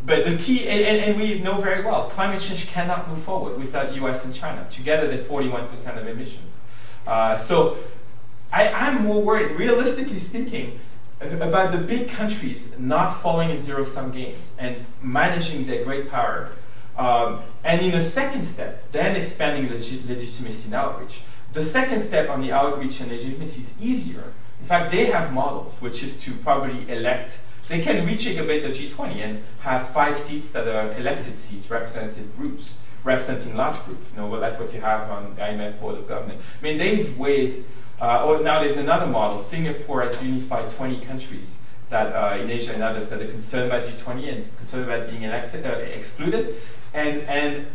but the key, and, and, we know very well, climate change cannot move forward without US and China. Together, they're 41% of emissions. Uh, so I, am more worried, realistically speaking, about the big countries not falling in zero sum games and managing their great power. Um, and in a second step, then expanding legit legitimacy and outreach. The second step on the outreach and legitimacy is easier. In fact, they have models, which is to probably elect. They can rejig a bit the G20 and have five seats that are elected seats, representative groups, representing large groups, you know, like what you have on the IMF Board of Governors. I mean, there's ways, uh, or now there's another model. Singapore has unified 20 countries that uh, in Asia and others that are concerned about G20 and concerned about being elected, uh, excluded. And, and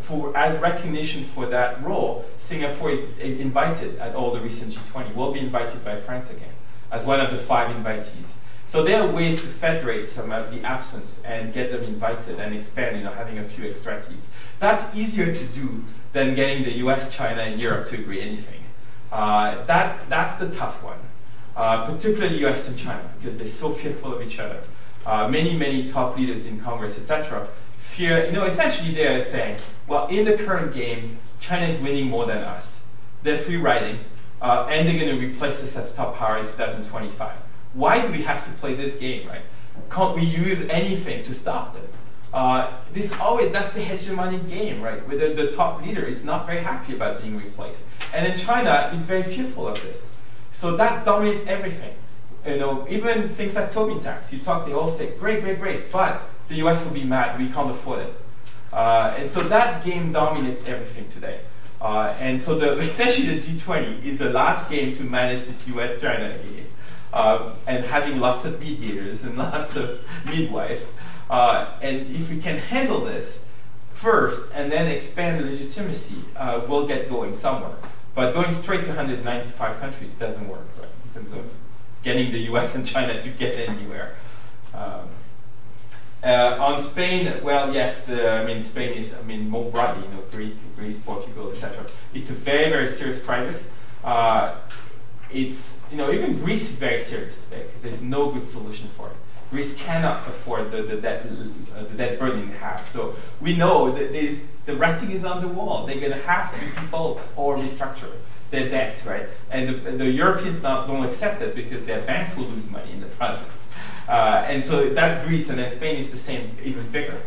for, as recognition for that role, Singapore is invited at all the recent G20, will be invited by France again as one of the five invitees. So there are ways to federate some of the absence and get them invited and expand, you know, having a few extra seats. That's easier to do than getting the US, China, and Europe to agree anything. Uh, that, that's the tough one, uh, particularly US and China, because they're so fearful of each other. Uh, many, many top leaders in Congress, etc., fear, you know, essentially they're saying, well, in the current game, China is winning more than us. They're free riding, uh, and they're going to replace us as top power in 2025. Why do we have to play this game, right? Can't we use anything to stop them? Uh, this always that's the hegemonic game, right? Where the, the top leader is not very happy about being replaced, and then China is very fearful of this. So that dominates everything. You know, even things like Tobin tax. You talk, they all say, great, great, great, but the US will be mad. We can't afford it. Uh, and so that game dominates everything today. Uh, and so the, essentially the G20 is a large game to manage this US-China game. Uh, and having lots of mediators and lots of midwives. Uh, and if we can handle this first and then expand the legitimacy, uh, we'll get going somewhere. But going straight to 195 countries doesn't work, right, in terms of getting the US and China to get anywhere. Um, uh, on Spain, well, yes, the, I mean, Spain is, I mean, more broadly, you know, Greek, Greece, Portugal, etc. It's a very, very serious crisis. Uh, it's, you know, even Greece is very serious today because there's no good solution for it. Greece cannot afford the, the, debt, uh, the debt burden it has. So we know that there's, the writing is on the wall. They're going to have to default or restructure their debt, right? And the, the Europeans not, don't accept it because their banks will lose money in the process. Uh, and so that's Greece, and then Spain is the same, even bigger.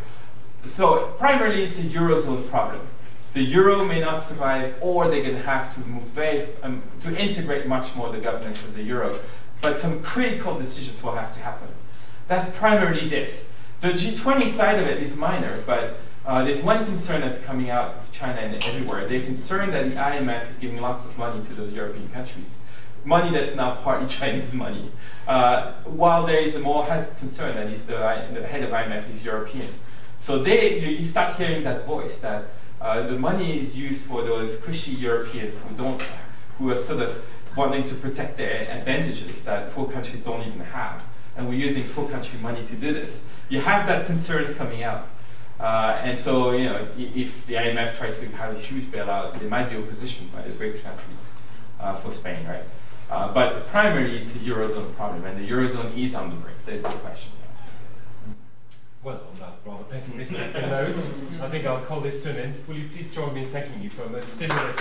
So primarily it's the eurozone problem. The euro may not survive, or they're going to have to move very um, to integrate much more the governance of the euro. But some critical decisions will have to happen. That's primarily this. The G20 side of it is minor, but uh, there's one concern that's coming out of China and everywhere. They're concerned that the IMF is giving lots of money to those European countries money that's now partly Chinese money. Uh, while there is a more has concern that is the, the, head of IMF is European. So they, you, you start hearing that voice that uh, the money is used for those cushy Europeans who don't, who are sort of wanting to protect their advantages that poor countries don't even have. And we're using poor country money to do this. You have that concerns coming out. Uh, and so, you know, if the IMF tries to have a huge bailout, there might be opposition by the BRICS countries uh, for Spain, right? Uh, but primarily it's the Eurozone problem, and the Eurozone is on the brink. There's no question. Well, on that rather pessimistic note, I think I'll call this to an end. Will you please join me in thanking you for a most stimulating